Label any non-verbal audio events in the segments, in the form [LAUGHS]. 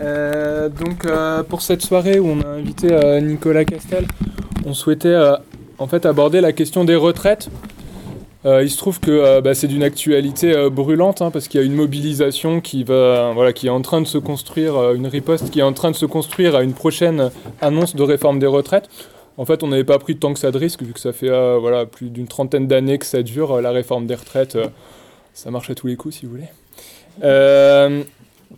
Euh, donc euh, pour cette soirée où on a invité euh, Nicolas Castel, on souhaitait en fait aborder la question des retraites. il se trouve que bah, c'est d'une actualité brûlante hein, parce qu'il y a une mobilisation qui va, voilà, qui est en train de se construire, une riposte qui est en train de se construire à une prochaine annonce de réforme des retraites. En fait, on n'avait pas pris tant que ça de risque vu que ça fait voilà plus d'une trentaine d'années que ça dure la réforme des retraites. ça marche à tous les coups si vous voulez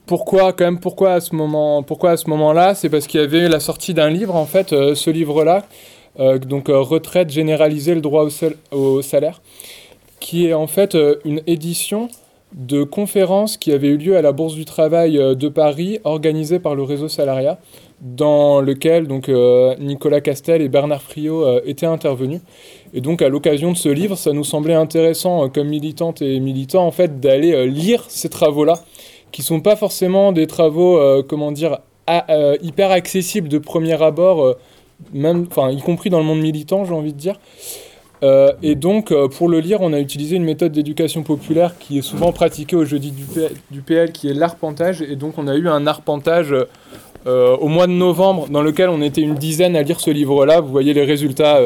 pourquoi quand même pourquoi à ce moment pourquoi à ce moment-là? C'est parce qu'il y avait la sortie d'un livre en fait euh, ce livre-là euh, donc euh, retraite généralisée le droit au, salaire qui est en fait une édition de conférences qui avait eu lieu à la Bourse du Travail de Paris organisée par le réseau Salariat dans lequel donc Nicolas Castel et Bernard Friot étaient intervenus. Et donc à l'occasion de ce livre ça nous semblait intéressant comme militantes et militants en fait d'aller lire ces travaux là qui sont pas forcément des travaux, euh, comment dire, euh, hyper accessibles de premier abord, euh, même, enfin, y compris dans le monde militant, j'ai envie de dire. et donc, pour le lire, on a utilisé une méthode d'éducation populaire qui est souvent pratiquée au jeudi du, du PL, qui est l'arpentage. Et donc, on a eu un arpentage au mois de novembre, dans lequel on était une dizaine à lire ce livre-là. Vous voyez les résultats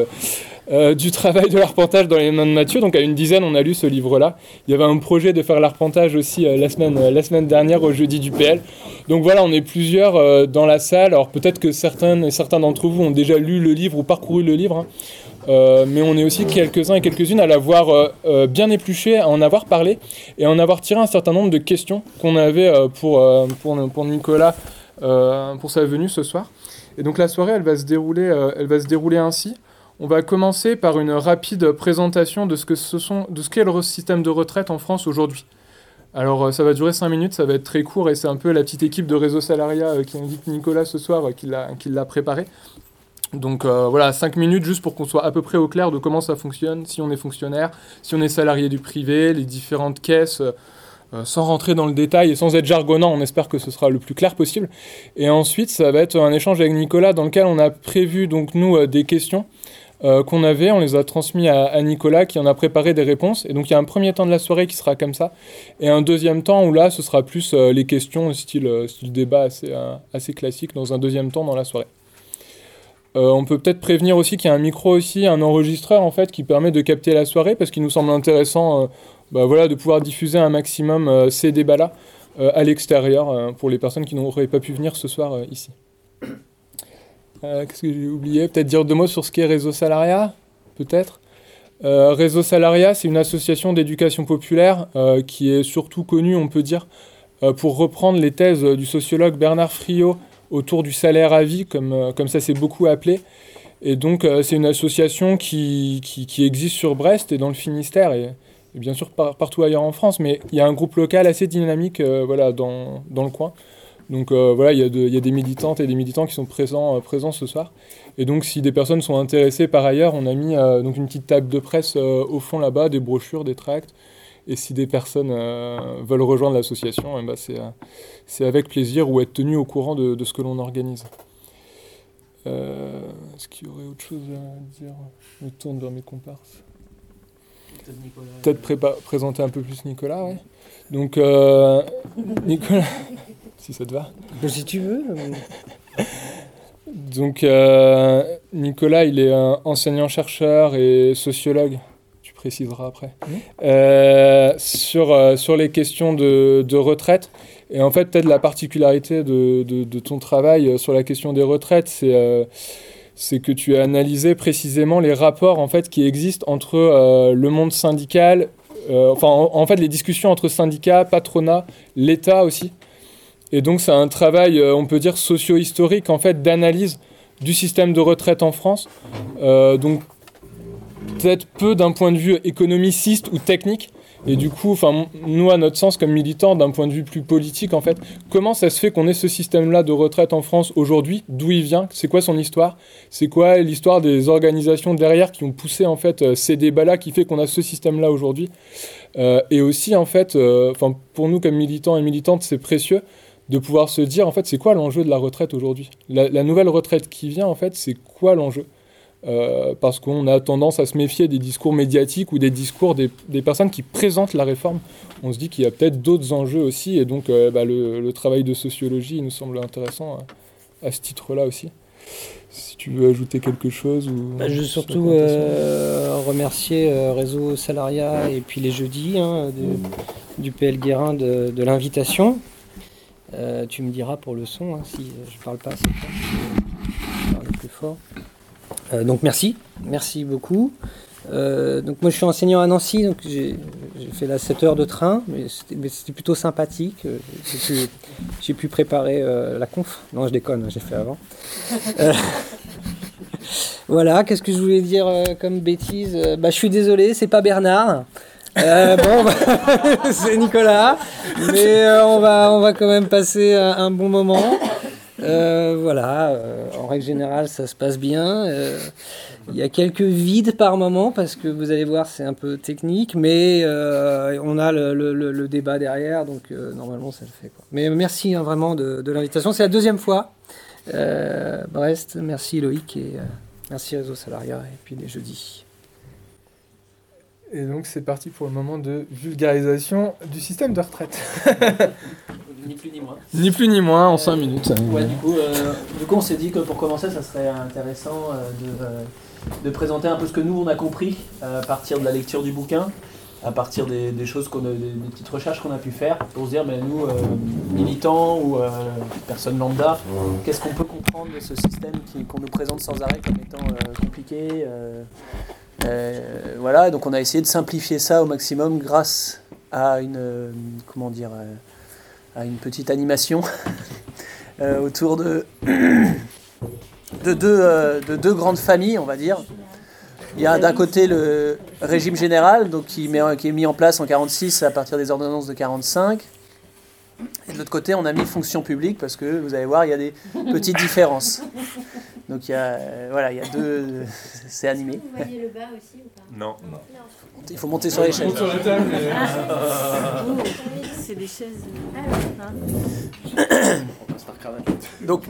euh, du travail de l'arpentage dans les mains de Mathieu. Donc à une dizaine, on a lu ce livre-là. Il y avait un projet de faire l'arpentage aussi euh, la, semaine, euh, la semaine dernière au jeudi du PL. Donc voilà, on est plusieurs dans la salle. Alors peut-être que certains, certains d'entre vous ont déjà lu le livre ou parcouru le livre. Hein. mais on est aussi quelques-uns et quelques-unes à l'avoir bien épluché, à en avoir parlé et à en avoir tiré un certain nombre de questions qu'on avait pour, pour, pour, Nicolas pour sa venue ce soir. Et donc la soirée, elle va se dérouler, elle va se dérouler ainsi. On va commencer par une rapide présentation de ce que ce de qu'est le système de retraite en France aujourd'hui. Alors euh, ça va durer 5 minutes, ça va être très court et c'est un peu la petite équipe de Réseau Salariat euh, qui invite Nicolas ce soir euh, qui l'a préparé. Donc voilà, 5 minutes juste pour qu'on soit à peu près au clair de comment ça fonctionne, si on est fonctionnaire, si on est salarié du privé, les différentes caisses, sans rentrer dans le détail et sans être jargonnant, on espère que ce sera le plus clair possible. Et ensuite, ça va être un échange avec Nicolas dans lequel on a prévu donc nous des questions euh, qu'on avait. On les a transmis à, Nicolas qui en a préparé des réponses. Et donc il y a un premier temps de la soirée qui sera comme ça. Et un deuxième temps où là, ce sera plus euh, les questions, style, euh, style débat assez, assez classique dans un deuxième temps dans la soirée. on peut peut-être prévenir aussi qu'il y a un micro aussi, un enregistreur en fait qui permet de capter la soirée parce qu'il nous semble intéressant bah, voilà, de pouvoir diffuser un maximum ces débats-là à l'extérieur pour les personnes qui n'auraient pas pu venir ce soir ici. Euh, qu'est-ce que j'ai oublié Peut-être dire deux mots sur ce qu'est Réseau Salariat Peut-être. Euh, Réseau Salariat, c'est une association d'éducation populaire euh, qui est surtout connue, on peut dire, pour reprendre les thèses du sociologue Bernard Friot autour du salaire à vie, comme, comme ça c'est beaucoup appelé. Et donc, c'est une association qui, qui, existe sur Brest et dans le Finistère, et, bien sûr partout ailleurs en France, mais il y a un groupe local assez dynamique voilà, dans, dans le coin. Donc euh, voilà, il y, a des militantes et des militants qui sont présents, euh, présents ce soir. Et donc si des personnes sont intéressées par ailleurs, on a mis euh, donc une petite table de presse au fond là-bas, des brochures, des tracts. Et si des personnes veulent rejoindre l'association, eh ben, c'est avec plaisir ou être tenu au courant de, ce que l'on organise. Est-ce qu'il y aurait autre chose à dire? Je me tourne vers mes comparses. Peut-être présenter un peu plus Nicolas. Donc, Nicolas si ça te va. Si tu veux. Donc, euh, Nicolas, il est enseignant-chercheur et sociologue, tu préciseras après, euh, sur, euh, sur les questions de, de, retraite. Et en fait, peut-être la particularité de, de, ton travail sur la question des retraites, c'est c'est que tu as analysé précisément les rapports en fait, qui existent entre le monde syndical, enfin, en, fait, les discussions entre syndicats, patronat, l'État aussi. Et donc c'est un travail, euh, on peut dire, socio-historique, en fait, d'analyse du système de retraite en France. Euh, donc peut-être peu d'un point de vue économiciste ou technique. Et du coup, enfin, nous, à notre sens, comme militants, d'un point de vue plus politique, en fait, comment ça se fait qu'on ait ce système-là de retraite en France aujourd'hui? D'où il vient? C'est quoi son histoire? C'est quoi l'histoire des organisations derrière qui ont poussé, en fait, euh, ces débats-là qui fait qu'on a ce système-là aujourd'hui? Et aussi, en fait, pour nous, comme militants et militantes, c'est précieux de pouvoir se dire en fait c'est quoi l'enjeu de la retraite aujourd'hui? La, nouvelle retraite qui vient en fait c'est quoi l'enjeu? Parce qu'on a tendance à se méfier des discours médiatiques ou des discours des, personnes qui présentent la réforme. On se dit qu'il y a peut-être d'autres enjeux aussi, et donc bah, le, travail de sociologie nous semble intéressant à ce titre-là aussi. Si tu veux ajouter quelque chose ou bah, Je veux surtout euh, remercier euh, Réseau Salariat et puis les jeudis hein, du PL Guérin de, l'invitation. Euh, tu me diras pour le son hein, si je parle pas assez fort. Parle plus fort. donc merci, merci beaucoup. Euh, donc moi je suis enseignant à Nancy, donc j'ai fait la 7 heures de train, mais c'était plutôt sympathique. Euh, j'ai pu, préparer euh, la conf. Non, je déconne, hein, j'ai fait avant. [LAUGHS] voilà, qu'est-ce que je voulais dire comme bêtise? Bah, Je suis désolé, c'est pas Bernard. Bon, bah, [LAUGHS] c'est Nicolas, mais on, va, on va quand même passer un, bon moment. voilà, en règle générale, ça se passe bien. Il y a quelques vides par moment parce que vous allez voir, c'est un peu technique, mais euh, on a le, débat derrière, donc euh, normalement ça le fait. Mais merci hein, vraiment de, l'invitation. C'est la deuxième fois. Euh, Brest, merci Loïc et merci Réseau Salariat et puis les jeudis. Et donc c'est parti pour le moment de vulgarisation du système de retraite. ni plus ni moins. Ni plus ni moins en 5 minutes. Ouais, du, coup, du coup, on s'est dit que pour commencer, ça serait intéressant de de présenter un peu ce que nous on a compris euh, à partir de la lecture du bouquin, à partir des, choses qu'on a, des, petites recherches qu'on a pu faire pour se dire, mais nous, euh, militants ou euh, personnes lambda, qu'est-ce qu'on peut comprendre de ce système qu'on nous présente sans arrêt comme étant compliqué Voilà, donc on a essayé de simplifier ça au maximum grâce à une, comment dire, à une petite animation [LAUGHS] autour de [COUGHS] de deux, euh, de deux grandes familles, on va dire. Il y a d'un côté le régime général, donc qui, met, qui est mis en place en 46 à partir des ordonnances de 45. Et de l'autre côté, on a mis fonction publique parce que vous allez voir, il y a des petites différences. Donc il y a, euh, voilà, il y a deux. [LAUGHS] C'est animé. Vous voyez le bas aussi ou pas? Non. Il faut monter sur les chaises. [LAUGHS] C'est des chaises. Donc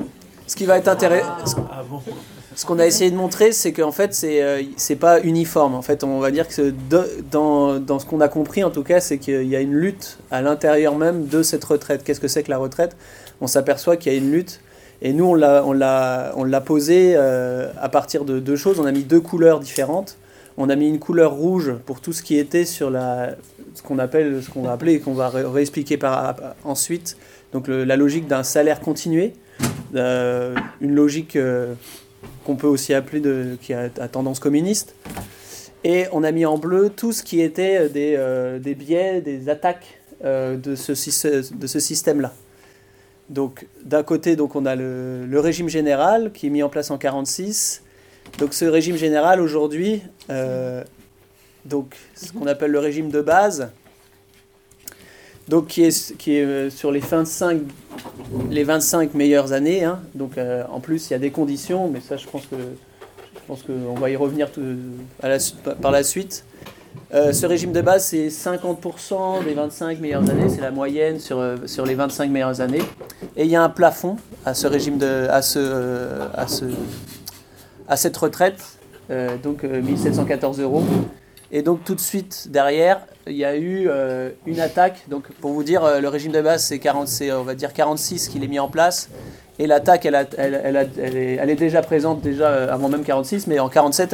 ce qui va être intéressant. Ah, ce qu'on a essayé de montrer, c'est qu'en fait, c'est euh, c'est pas uniforme. En fait, on va dire que dans, dans ce qu'on a compris, en tout cas, c'est qu'il y a une lutte à l'intérieur même de cette retraite. Qu'est-ce que c'est que la retraite? On s'aperçoit qu'il y a une lutte. Et nous, on l'a posé euh, à partir de deux choses. On a mis deux couleurs différentes. On a mis une couleur rouge pour tout ce qui était sur ce qu'on appelle, ce qu'on va appeler et qu'on va réexpliquer par, ensuite, donc la logique d'un salaire continué. Euh, une logique euh, qu'on peut aussi appeler qui a, tendance communiste. Et on a mis en bleu tout ce qui était des, biais, des attaques de ce système-là. Donc d'un côté, donc, on a le, le, régime général qui est mis en place en 1946. Donc ce régime général aujourd'hui, donc ce qu'on appelle le régime de base, donc qui est, qui est euh, sur les 25, les 25 meilleures années. Hein. Donc euh, en plus, il y a des conditions, mais ça, je pense que je pense qu'on va y revenir à la, par la suite. Euh, ce régime de base, c'est 50% des 25 meilleures années, c'est la moyenne sur, sur les 25 meilleures années. Et il y a un plafond à ce régime de, à ce, à ce, à cette retraite, donc 1714 euros. Et donc tout de suite derrière, il y a eu euh, une attaque. Donc pour vous dire, euh, le régime de base, c'est, 40, on va dire 46 qu'il est mis en place. Et l'attaque, elle, est, déjà présente déjà euh, avant même 46, mais en 47,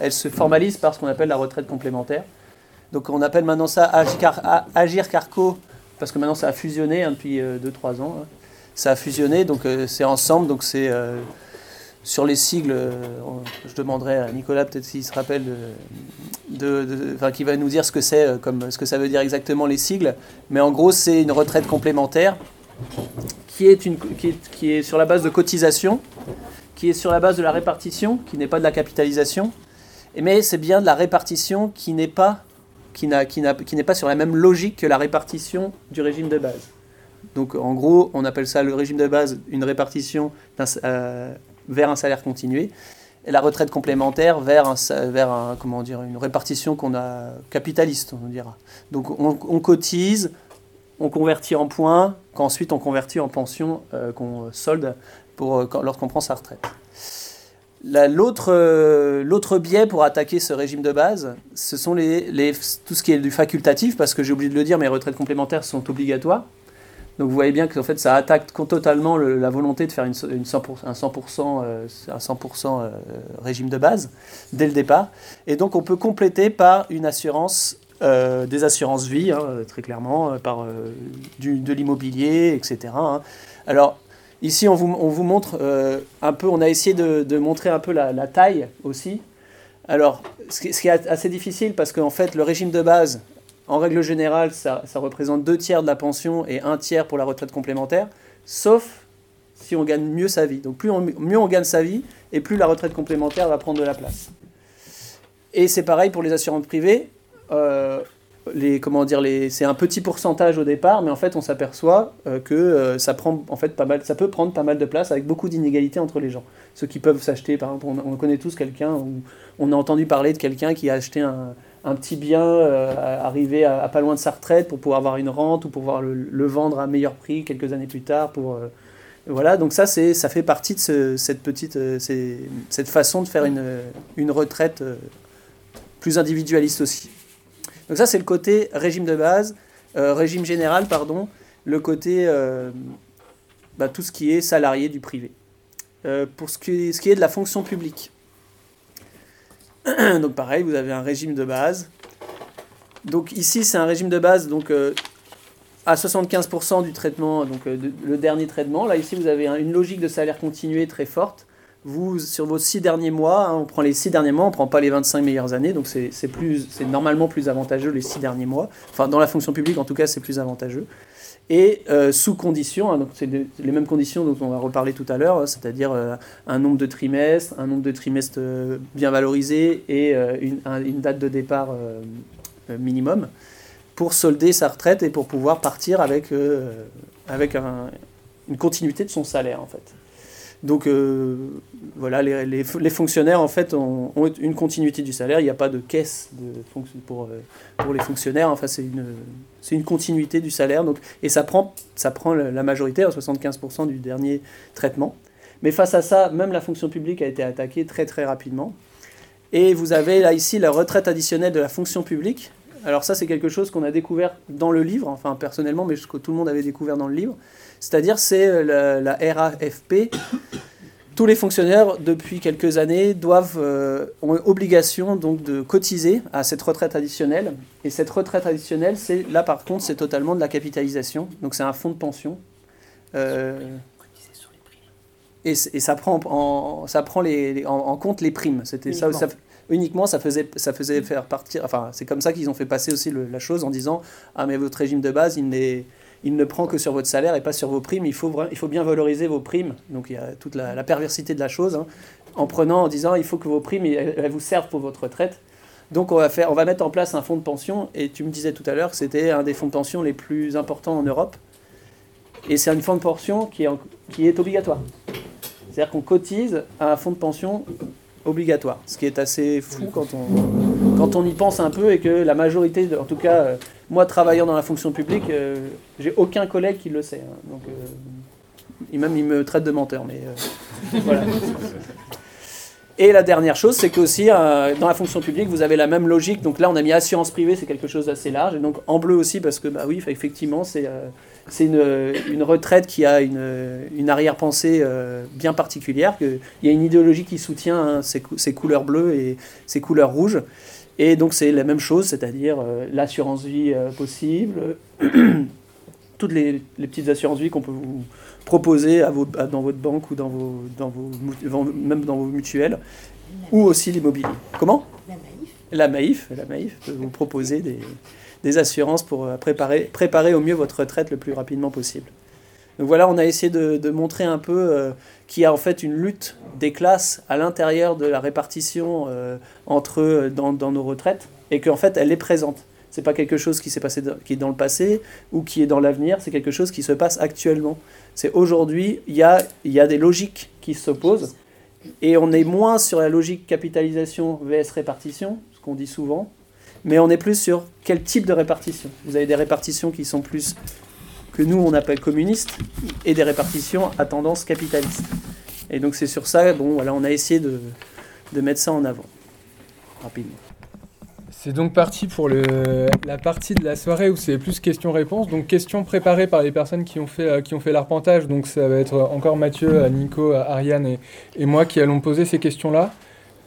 elle se, formalise par ce qu'on appelle la retraite complémentaire. Donc on appelle maintenant ça Agir, Carco, parce que maintenant ça a fusionné hein, depuis 2-3 ans. Hein. Ça a fusionné, donc c'est ensemble, donc c'est sur les sigles, euh, je demanderai à Nicolas peut-être s'il se rappelle, de, enfin, qui va nous dire ce que c'est, euh, comme ce que ça veut dire exactement les sigles. Mais en gros, c'est une retraite complémentaire qui est, une, qui est, sur la base de cotisation, qui est sur la base de la répartition, qui n'est pas de la capitalisation. Mais c'est bien de la répartition qui n'est pas, qui n'a, qui, qui n'est pas sur la même logique que la répartition du régime de base. Donc en gros, on appelle ça le régime de base une répartition euh, vers un salaire continué, et la retraite complémentaire vers, vers comment dire, une répartition qu'on a capitaliste, on dira. Donc on, cotise, on convertit en points, qu'ensuite on convertit en pension euh, qu'on solde pour, euh, lorsqu'on prend sa retraite. L'autre biais pour attaquer ce régime de base, ce sont les, les, tout ce qui est du facultatif, parce que j'ai oublié de le dire, mes retraites complémentaires sont obligatoires. Donc vous voyez bien que en fait, ça attaque totalement la volonté de faire une, une 100%, un 100%, euh, un 100% euh, régime de base dès le départ. Et donc on peut compléter par une assurance, euh, des assurances vie, hein, très clairement, par du, de l'immobilier, etc. Hein. Alors ici on vous, on vous montre un peu, on a essayé de, montrer un peu la, taille aussi. Alors ce qui, est assez difficile parce qu'en fait le régime de base, en règle générale, ça, représente deux tiers de la pension et un tiers pour la retraite complémentaire, sauf si on gagne mieux sa vie. Donc plus on, mieux on gagne sa vie, et plus la retraite complémentaire va prendre de la place. Et c'est pareil pour les assurances privées. Euh, les, comment dire, c'est un petit pourcentage au départ, mais en fait on s'aperçoit euh, que euh, ça, peut prendre pas mal de place avec beaucoup d'inégalités entre les gens. Ceux qui peuvent s'acheter, par exemple, on, on connaît tous quelqu'un, on a entendu parler de quelqu'un qui a acheté un, petit bien arriver à, pas loin de sa retraite pour pouvoir avoir une rente ou pouvoir le, vendre à meilleur prix quelques années plus tard. Voilà, donc ça, ça fait partie de cette façon de faire une retraite plus individualiste aussi. Donc ça, c'est le côté régime de base, régime général, pardon, le côté bah, tout ce qui est salarié du privé. pour ce qui, ce qui est de la fonction publique. [CLEARS THROAT] donc pareil, vous avez un régime de base. Donc ici, c'est un régime de base donc euh, à 75% du traitement, donc euh, le dernier traitement. Là, ici, vous avez une logique de salaire continué très forte. Sur vos six derniers mois, hein, on prend les six derniers mois, on ne prend pas les 25 meilleures années, donc c'est normalement plus avantageux les six derniers mois. Enfin, dans la fonction publique, en tout cas, c'est plus avantageux et euh, sous conditions, hein, c'est les mêmes conditions dont on va reparler tout à l'heure, c'est-à-dire euh, un nombre de trimestres, un nombre de trimestres euh, bien valorisé et une, date de départ minimum pour solder sa retraite et pour pouvoir partir avec, avec un, une continuité de son salaire en fait. Donc euh, voilà, les, les, fonctionnaires en fait ont, une continuité du salaire. Il n'y a pas de caisse pour, euh, pour les fonctionnaires. Enfin, c'est une, c'est une continuité du salaire. Donc, et ça prend, ça prend la majorité, 75% du dernier traitement. Mais face à ça, même la fonction publique a été attaquée très très rapidement. Et vous avez là ici la retraite additionnelle de la fonction publique. Alors ça, c'est quelque chose qu'on a découvert dans le livre, enfin personnellement, mais que tout le monde avait découvert dans le livre. C'est-à-dire c'est euh, la, RAFP. Tous les fonctionnaires depuis quelques années doivent euh, ont obligation donc de cotiser à cette retraite additionnelle. Et cette retraite additionnelle, c'est là par contre c'est totalement de la capitalisation. Donc c'est un fonds de pension. Euh, et, et, ça prend, en, ça prend les, en, compte les primes. C'était ça, uniquement ça faisait, ça faisait faire partir. Enfin, c'est comme ça qu'ils ont fait passer aussi la chose en disant Ah, mais votre régime de base, il n'est il ne prend que sur votre salaire et pas sur vos primes. Il faut, il faut bien valoriser vos primes. Donc il y a toute la, perversité de la chose, hein. en prenant, en disant il faut que vos primes elles, vous servent pour votre retraite. Donc on va, faire, on va mettre en place un fonds de pension, et tu me disais tout à l'heure que c'était un des fonds de pension les plus importants en Europe. Et c'est un fonds de pension qui est, qui est obligatoire. C'est-à-dire qu'on cotise à un fonds de pension obligatoire, ce qui est assez fou quand on, quand on y pense un peu et que la majorité, en tout cas euh, moi travaillant dans la fonction publique, euh, j'ai aucun collègue qui le sait. Hein. donc, euh, même il me traite de menteur, mais [LAUGHS] voilà. Et la dernière chose, c'est qu'aussi, dans la fonction publique, vous avez la même logique. Donc là, on a mis assurance privée, c'est quelque chose d'assez large. Et donc en bleu aussi, parce que, bah oui, effectivement, c'est c'est une, une, retraite qui a une, une arrière-pensée bien particulière. Il y a une idéologie qui soutient hein, ces, couleurs bleues et ces couleurs rouges. Et donc c'est la même chose, c'est-à-dire euh, l'assurance vie euh, possible, [CLEARS THROAT] toutes les, les, petites assurances vie qu'on peut vous proposer à vos, dans votre banque ou dans vos, dans vos, même dans vos mutuelles, ou aussi l'immobilier. Comment? La Maïf. La Maïf, peut vous proposer des, des assurances pour euh, préparer, préparer au mieux votre retraite le plus rapidement possible. Donc voilà, on a essayé de, de montrer un peu qu'il y a en fait une lutte des classes à l'intérieur de la répartition euh, entre eux dans, dans, nos retraites et qu'en fait elle est présente. C'est pas quelque chose qui s'est passé qui est dans le passé ou qui est dans l'avenir, c'est quelque chose qui se passe actuellement. C'est aujourd'hui, il y a, y a des logiques qui s'opposent et on est moins sur la logique capitalisation vs répartition, ce qu'on dit souvent, mais on est plus sur quel type de répartition. Vous avez des répartitions qui sont plus que nous on appelle communistes et des répartitions à tendance capitaliste. Et donc c'est sur ça, bon voilà, on a essayé de, de mettre ça en avant rapidement. C'est donc parti pour le, la partie de la soirée où c'est plus questions-réponses. Donc questions préparées par les personnes qui ont fait, euh, qui ont fait l'arpentage. Donc ça va être encore Mathieu, Nico, Ariane et, et moi qui allons poser ces questions-là,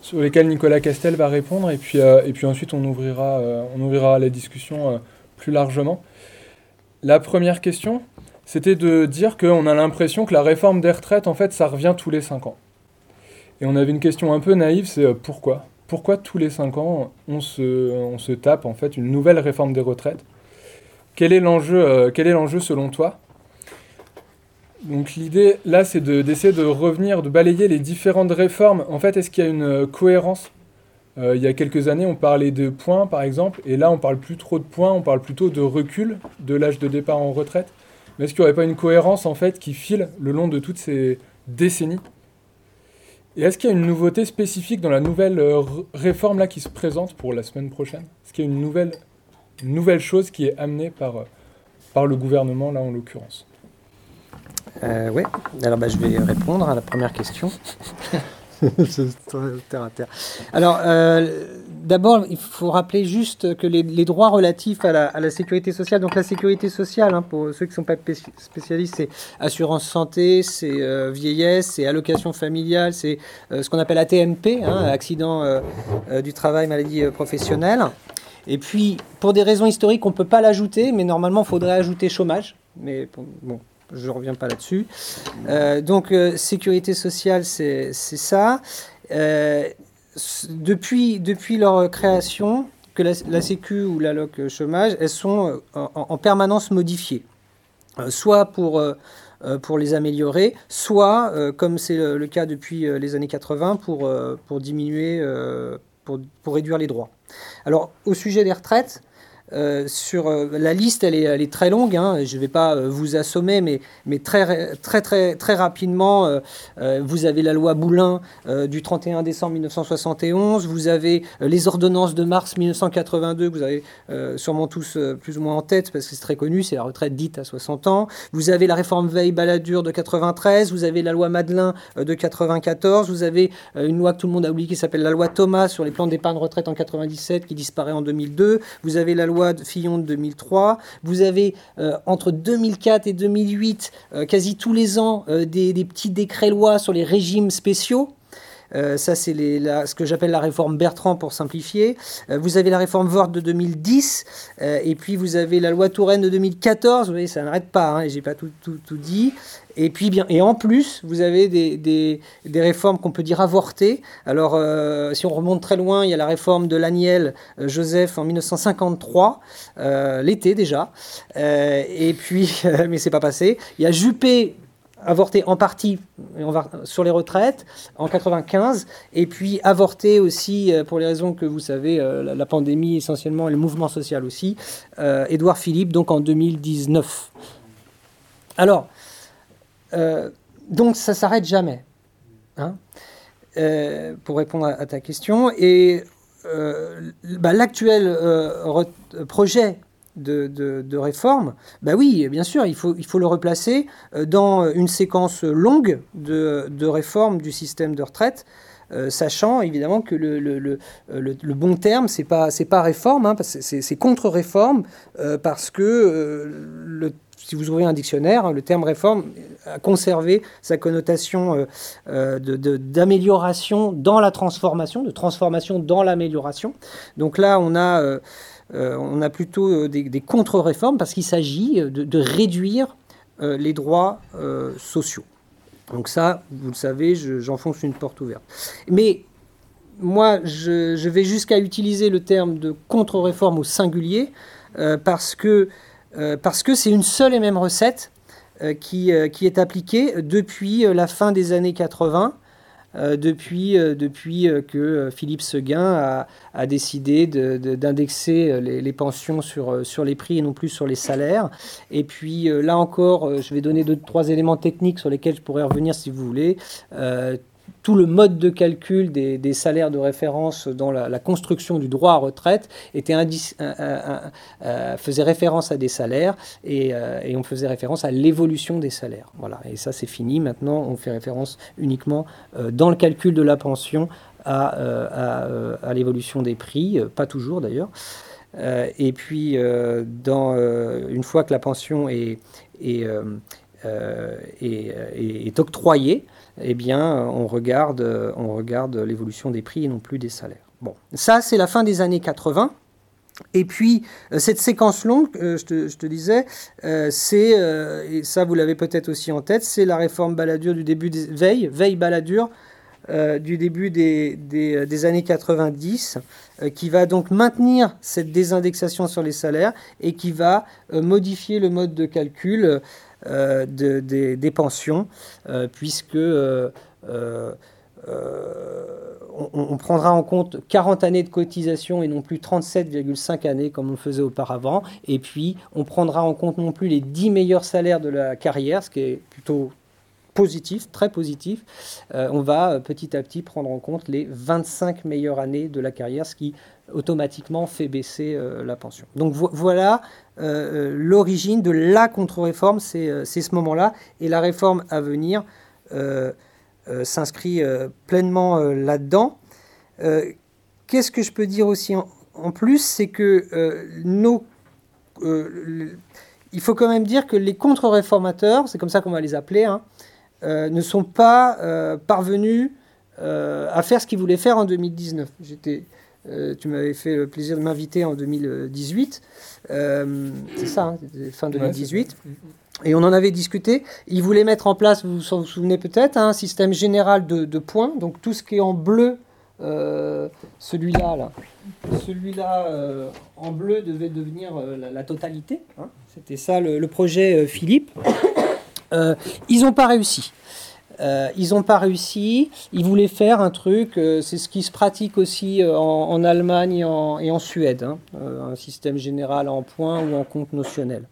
sur lesquelles Nicolas Castel va répondre. Et puis, euh, et puis ensuite on ouvrira, euh, on ouvrira la discussion plus largement. La première question, c'était de dire qu'on a l'impression que la réforme des retraites, en fait, ça revient tous les 5 ans. Et on avait une question un peu naïve, c'est pourquoi? Pourquoi tous les 5 ans on se, tape en fait une nouvelle réforme des retraites? Quel est l'enjeu euh, selon toi? Donc l'idée là c'est d'essayer de, revenir, de balayer les différentes réformes. En fait, est-ce qu'il y a une euh, cohérence euh, Il y a quelques années on parlait de points par exemple, et là on parle plus trop de points, on parle plutôt de recul de l'âge de départ en retraite. Mais est-ce qu'il n'y aurait pas une cohérence en fait qui file le long de toutes ces décennies? Et est-ce qu'il y a une nouveauté spécifique dans la nouvelle euh, réforme là qui se présente pour la semaine prochaine? Est-ce qu'il y a une nouvelle, chose qui est amenée par, euh, par le gouvernement là en l'occurrence? Oui, alors bah, je vais répondre à la première question. [LAUGHS] terre à terre. Alors, euh, d'abord, il faut rappeler juste que les, droits relatifs à la, sécurité sociale, donc la sécurité sociale, hein, pour ceux qui ne sont pas spécialistes, c'est assurance santé, c'est euh, vieillesse, c'est allocation familiale, c'est euh, ce qu'on appelle ATMP, hein, accident du travail, maladie professionnelle. Et puis, pour des raisons historiques, on ne peut pas l'ajouter, mais normalement, il faudrait ajouter chômage. Mais bon, je ne reviens pas là-dessus. Euh, donc, euh, sécurité sociale, c'est ça. Euh, depuis, depuis leur création, que la, Sécu ou la LOC chômage, elles sont en, permanence modifiées. soit pour, pour les améliorer, soit, comme c'est le, cas depuis les années 80, pour, pour diminuer, pour, pour réduire les droits. Alors, au sujet des retraites, euh, sur euh, la liste, elle est, très longue. Hein, je ne vais pas euh, vous assommer, mais, très rapidement, vous avez la loi Boulin du 31 décembre 1971. Vous avez les ordonnances de mars 1982 que vous avez sûrement tous plus ou moins en tête parce que c'est très connu. C'est la retraite dite à 60 ans. Vous avez la réforme Veil-Balladur de 93. Vous avez la loi Madelin de 94. Vous avez une loi que tout le monde a oubliée qui s'appelle la loi Thomas sur les plans d'épargne retraite en 97 qui disparaît en 2002. Vous avez la loi de Fillon de 2003. Vous avez euh, entre 2004 et 2008, euh, quasi tous les ans, euh, des, petits décrets-lois sur les régimes spéciaux. ça, c'est ce que j'appelle la réforme Bertrand pour simplifier. vous avez la réforme Vort de 2010, et puis vous avez la loi Touraine de 2014. Vous voyez, ça n'arrête pas, hein, j'ai pas tout, tout, tout, dit. Et puis bien, et en plus, vous avez des, des, réformes qu'on peut dire avortées. Alors, euh, si on remonte très loin, il y a la réforme de l'Aniel euh, Joseph en 1953, euh, l'été déjà. et puis, [LAUGHS] mais c'est pas passé. Il y a Juppé avorté en partie sur les retraites en 95 et puis avorté aussi pour les raisons que vous savez la, pandémie essentiellement et le mouvement social aussi Édouard Philippe donc en 2019 alors euh, donc ça s'arrête jamais. Hein euh, pour répondre à, ta question. Et euh, bah, l'actuel projet de, réforme, bah oui, bien sûr, il faut, le replacer dans une séquence longue de, de réforme du système de retraite. sachant évidemment que le, bon terme, c'est pas pas réforme, hein, c'est contre-réforme, parce que le si vous ouvrez un dictionnaire, le terme réforme a conservé sa connotation euh, euh, d'amélioration dans la transformation, de transformation dans l'amélioration. Donc là, on a, euh, on a plutôt des, contre-réformes parce qu'il s'agit de, réduire les droits sociaux. Donc ça, vous le savez, j'enfonce une porte ouverte. Mais moi, je, vais jusqu'à utiliser le terme de contre-réforme au singulier parce que parce que c'est une seule et même recette euh, qui, euh, qui, est appliquée depuis la fin des années 80. depuis, depuis que Philippe Seguin a, a décidé d'indexer les, les, pensions sur, sur les prix et non plus sur les salaires. Et puis là encore, je vais donner deux, trois éléments techniques sur lesquels je pourrais revenir si vous voulez tout le mode de calcul des, salaires de référence dans la, construction du droit à retraite était faisait référence à des salaires et, on faisait référence à l'évolution des salaires. Voilà, et ça c'est fini. Maintenant, on fait référence uniquement dans le calcul de la pension à, l'évolution des prix, pas toujours d'ailleurs. Euh, et puis, euh, dans, euh, une fois que la pension est, est, est, octroyée, eh bien, on regarde, on regarde l'évolution des prix et non plus des salaires. Bon, ça, c'est la fin des années 80. Et puis, cette séquence longue, je, te, je, te, disais, c'est, et ça vous l'avez peut-être aussi en tête, c'est la réforme Balladur du début des veille, veille Balladur euh, du début des, des, années 90, euh, qui va donc maintenir cette désindexation sur les salaires et qui va euh, modifier le mode de calcul de, des, pensions, puisque on, on, prendra en compte 40 années de cotisation et non plus 37,5 années comme on faisait auparavant. Et puis, on prendra en compte non plus les 10 meilleurs salaires de la carrière, ce qui est plutôt positif, très positif, euh, on va euh, petit à petit prendre en compte les 25 meilleures années de la carrière, ce qui automatiquement fait baisser euh, la pension. Donc voilà l'origine de la contre-réforme, c'est ce moment-là, et la réforme à venir s'inscrit pleinement là-dedans. Qu'est-ce que je peux dire aussi en, plus, c'est que nos il faut quand même dire que les contre-réformateurs, c'est comme ça qu'on va les appeler, hein, ne sont pas euh, parvenus euh, à faire ce qu'ils voulaient faire en 2019. J'étais, tu m'avais fait le plaisir de m'inviter en 2018. c'est ça, hein, fin 2018. Et on en avait discuté. Ils voulaient mettre en place, vous vous souvenez peut-être, un système général de, points. Donc tout ce qui est en bleu, celui-là, là, celui-là en bleu devait devenir la, totalité. Hein. C'était ça le projet Philippe. Euh, ils n'ont pas réussi. Euh, ils n'ont pas réussi. Ils voulaient faire un truc, euh, c'est ce qui se pratique aussi en, Allemagne et en, Suède, hein. un système général en points ou en compte notionnel.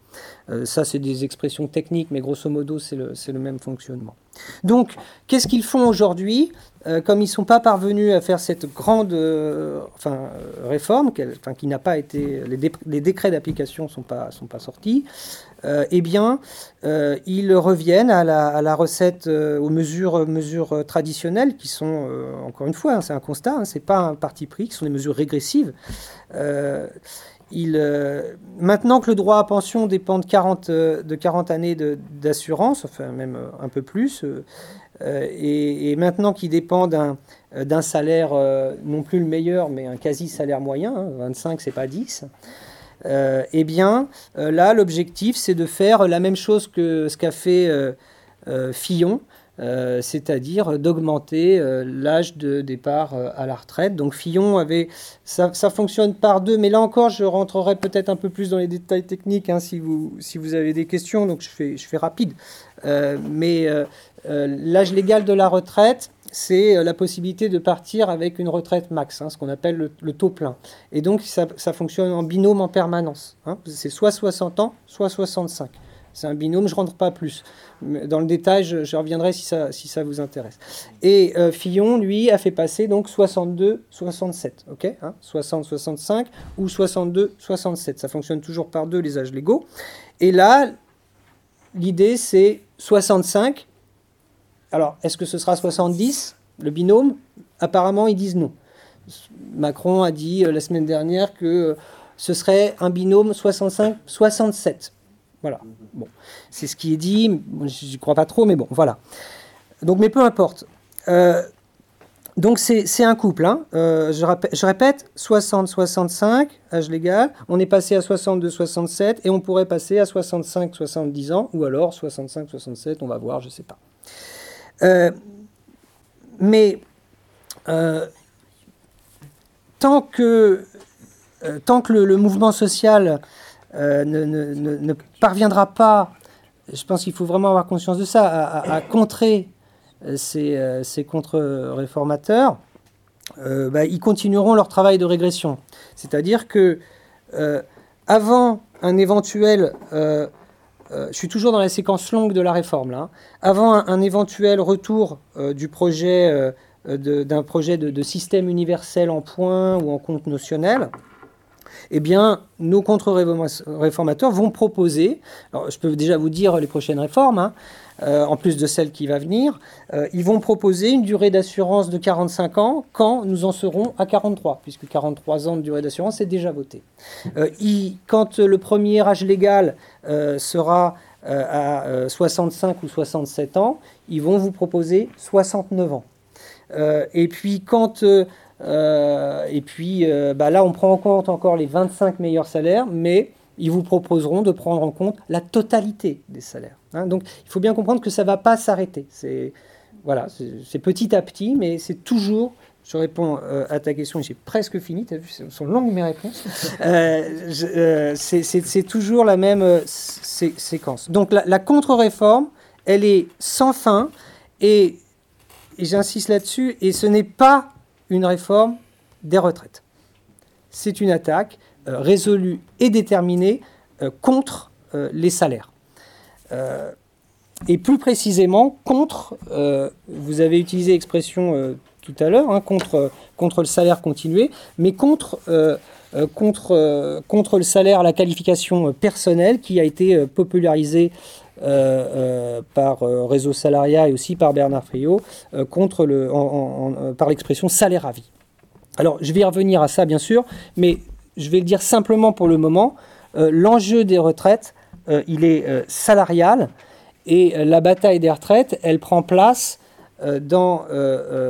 ça, c'est des expressions techniques, mais grosso modo, c'est le, même fonctionnement. Donc, qu'est-ce qu'ils font aujourd'hui? Comme ils ne sont pas parvenus à faire cette grande enfin, réforme, qui n'a pas été. Les, décrets d'application ne sont pas, sortis, eh bien, euh, ils reviennent à la, recette, euh, aux mesures, mesures traditionnelles qui sont, encore une fois, hein, c'est un constat, hein, c'est pas un parti pris, qui sont des mesures régressives. maintenant que le droit à pension dépend de 40, de 40 années d'assurance, enfin même un peu plus, et, maintenant qu'il dépend d'un salaire, non plus le meilleur, mais un quasi salaire moyen, 25 hein, c'est pas 10, euh, eh bien, euh, là, l'objectif, c'est de faire la même chose que ce qu'a fait euh, Fillon, c'est-à-dire d'augmenter l'âge de départ à la retraite. Donc Fillon avait, ça, fonctionne par deux, mais là encore, je rentrerai peut-être un peu plus dans les détails techniques hein, si, vous, si avez des questions, donc je fais, je fais rapide. mais l'âge légal de la retraite, c'est euh, la possibilité de partir avec une retraite max, hein, ce qu'on appelle le, taux plein. Et donc ça, fonctionne en binôme en permanence. Hein. C'est soit 60 ans, soit 65. C'est un binôme, je ne rentre pas plus. Dans le détail, je, reviendrai si ça, vous intéresse. Et euh, Fillon, lui, a fait passer donc 62-67, ok 60-65 hein. ou 62-67. Ça fonctionne toujours par deux, les âges légaux. Et là, l'idée, c'est 65 alors, est-ce que ce sera 70, le binôme? Apparemment, ils disent non. Macron a dit euh, la semaine dernière que euh, ce serait un binôme 65-67. Voilà. Bon, c'est ce qui est dit. Je n'y crois pas trop, mais bon, voilà. Donc, mais peu importe. Euh, donc c'est un couple. Hein. je, répète, 60-65, âge légal. On est passé à 62-67 et on pourrait passer à 65-70 ans ou alors 65-67, on va voir, je ne sais pas. Euh, mais euh, tant que, euh, tant que le, mouvement social ne, parviendra pas, je pense qu'il faut vraiment avoir conscience de ça, à, contrer ces, ces contre-réformateurs, bah, ils continueront leur travail de régression. C'est-à-dire que avant un éventuel je suis toujours dans la séquence longue de la réforme, là, avant un, éventuel retour du projet d'un projet de, système universel en points ou en compte notionnel, eh bien, nos contre-réformateurs vont proposer, alors je peux déjà vous dire les prochaines réformes, hein, euh, en plus de celle qui va venir, euh, ils vont proposer une durée d'assurance de 45 ans quand nous en serons à 43, puisque 43 ans de durée d'assurance est déjà voté. Euh, quand le premier âge légal sera à 65 ou 67 ans, ils vont vous proposer 69 ans. et puis quand et puis bah là, on prend en compte encore les 25 meilleurs salaires, mais ils vous proposeront de prendre en compte la totalité des salaires. Hein. Donc il faut bien comprendre que ça ne va pas s'arrêter. C'est voilà, petit à petit, mais c'est toujours je réponds euh, à ta question, j'ai presque fini, tu as vu, sont longues mes réponses. c'est toujours la même séquence. Donc la, contre-réforme, elle est sans fin, et j'insiste là-dessus, et ce n'est pas une réforme des retraites. C'est une attaque euh, résolue et déterminée euh, contre euh, les salaires. Et plus précisément contre, vous avez utilisé l'expression tout à l'heure, hein, contre, contre le salaire continué, mais contre, contre, contre le salaire la qualification personnelle qui a été popularisé euh, euh, par euh, Réseau Salariat et aussi par Bernard Friot contre le, par l'expression salaire à vie. Alors, je vais y revenir à ça, bien sûr, mais je vais le dire simplement pour le moment. L'enjeu des retraites, il est salarial et la bataille des retraites, elle prend place dans,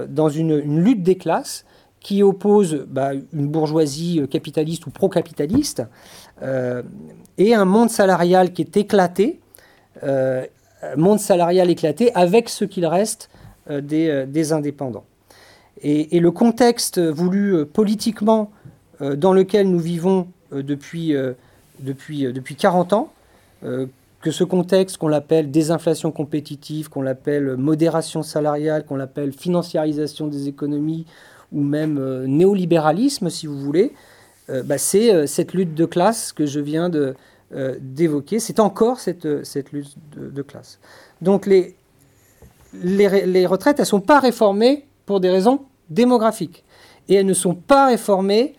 dans une, lutte des classes qui oppose bah, une bourgeoisie capitaliste ou pro-capitaliste et un monde salarial qui est éclaté, euh, monde salarial éclaté avec ce qu'il reste euh, euh, des, indépendants. Et, le contexte voulu politiquement dans lequel nous vivons depuis, depuis, depuis 40 ans, que ce contexte qu'on l'appelle désinflation compétitive, qu'on l'appelle modération salariale, qu'on l'appelle financiarisation des économies, ou même néolibéralisme, si vous voulez, bah, c'est cette lutte de classe que je viens euh, d'évoquer, c'est encore cette, lutte de, classe. Donc les, retraites, elles ne sont pas réformées pour des raisons démographiques. Et elles ne sont pas réformées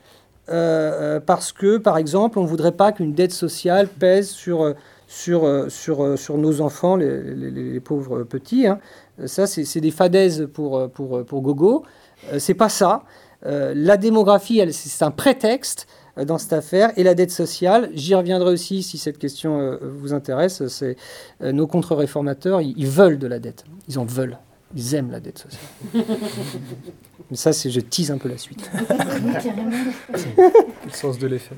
euh, parce que, par exemple, on ne voudrait pas qu'une dette sociale pèse sur, sur, sur, sur nos enfants, les, les, pauvres petits. Hein. Ça, c'est des fadaises pour, pour, pour Gogo. Euh, c'est pas ça. la démographie, c'est un prétexte euh, dans cette affaire. Et la dette sociale, j'y reviendrai aussi si cette question euh, vous intéresse, c'est euh, nos contre-réformateurs, ils, veulent de la dette. Ils en veulent. Ils aiment la dette sociale. [LAUGHS] Mais ça, c'est je tease un peu la suite. [LAUGHS] le sens de l'effet.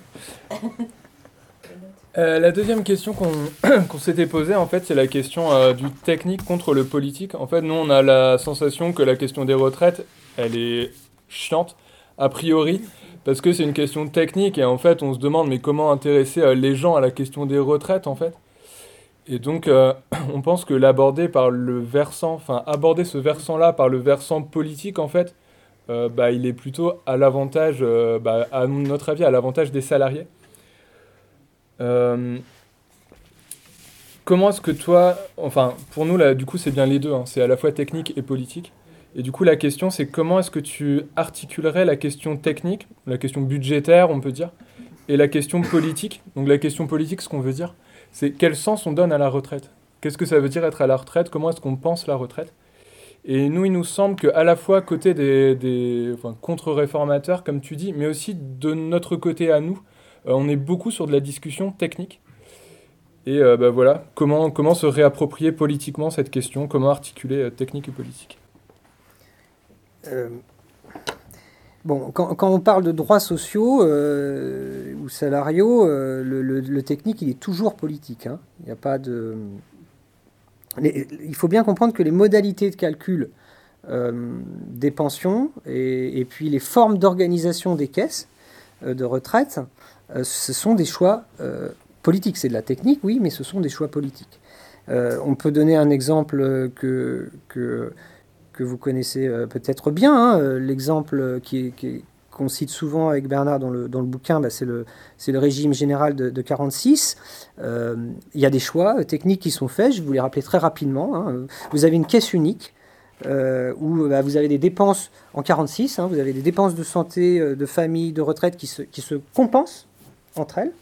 La deuxième question [CLEARS THROAT] qu'on s'était posée, en fait, c'est la question du technique contre le politique. En fait, nous, on a la sensation que la question des retraites, elle est chiante, a priori, parce que c'est une question technique et en fait on se demande mais comment intéresser euh, les gens à la question des retraites en fait? Et donc euh, [CLEARS THROAT] on pense que l'aborder par le versant, enfin aborder ce versant-là par le versant politique en fait, euh, bah, il est plutôt à l'avantage, bah, à notre avis, à l'avantage des salariés. Comment est-ce que toi, enfin pour nous là du coup c'est bien les deux, hein, c'est à la fois technique et politique. Et du coup, la question, c'est comment est-ce que tu articulerais la question technique, la question budgétaire, on peut dire, et la question politique. Donc la question politique, ce qu'on veut dire, c'est quel sens on donne à la retraite? Qu'est-ce que ça veut dire être à la retraite? Comment est-ce qu'on pense la retraite? Et nous, il nous semble qu'à la fois côté des, contre-réformateurs, comme tu dis, mais aussi de notre côté à nous, euh, on est beaucoup sur de la discussion technique. Et euh, bah, voilà, comment, se réapproprier politiquement cette question, comment articuler euh, technique et politique? Euh, quand, on parle de droits sociaux euh, ou salariaux, euh, le, technique, il est toujours politique. Hein. Il faut bien comprendre que les modalités de calcul des pensions et, puis les formes d'organisation des caisses de retraite, ce sont des choix politiques. C'est de la technique, oui, mais ce sont des choix politiques. on peut donner un exemple que, que que vous connaissez euh, peut-être bien, hein, euh, l'exemple qui, qu'on cite souvent avec Bernard dans le, dans le bouquin, bah, c'est le, le, régime général de, de 46. Euh, il y a des choix techniques qui sont faits, je vous les rappeler très rapidement. Hein. Vous avez une caisse unique. Euh, où bah, vous avez des dépenses en 46, hein, vous avez des dépenses de santé, de famille, de retraite qui se, qui se compensent entre elles.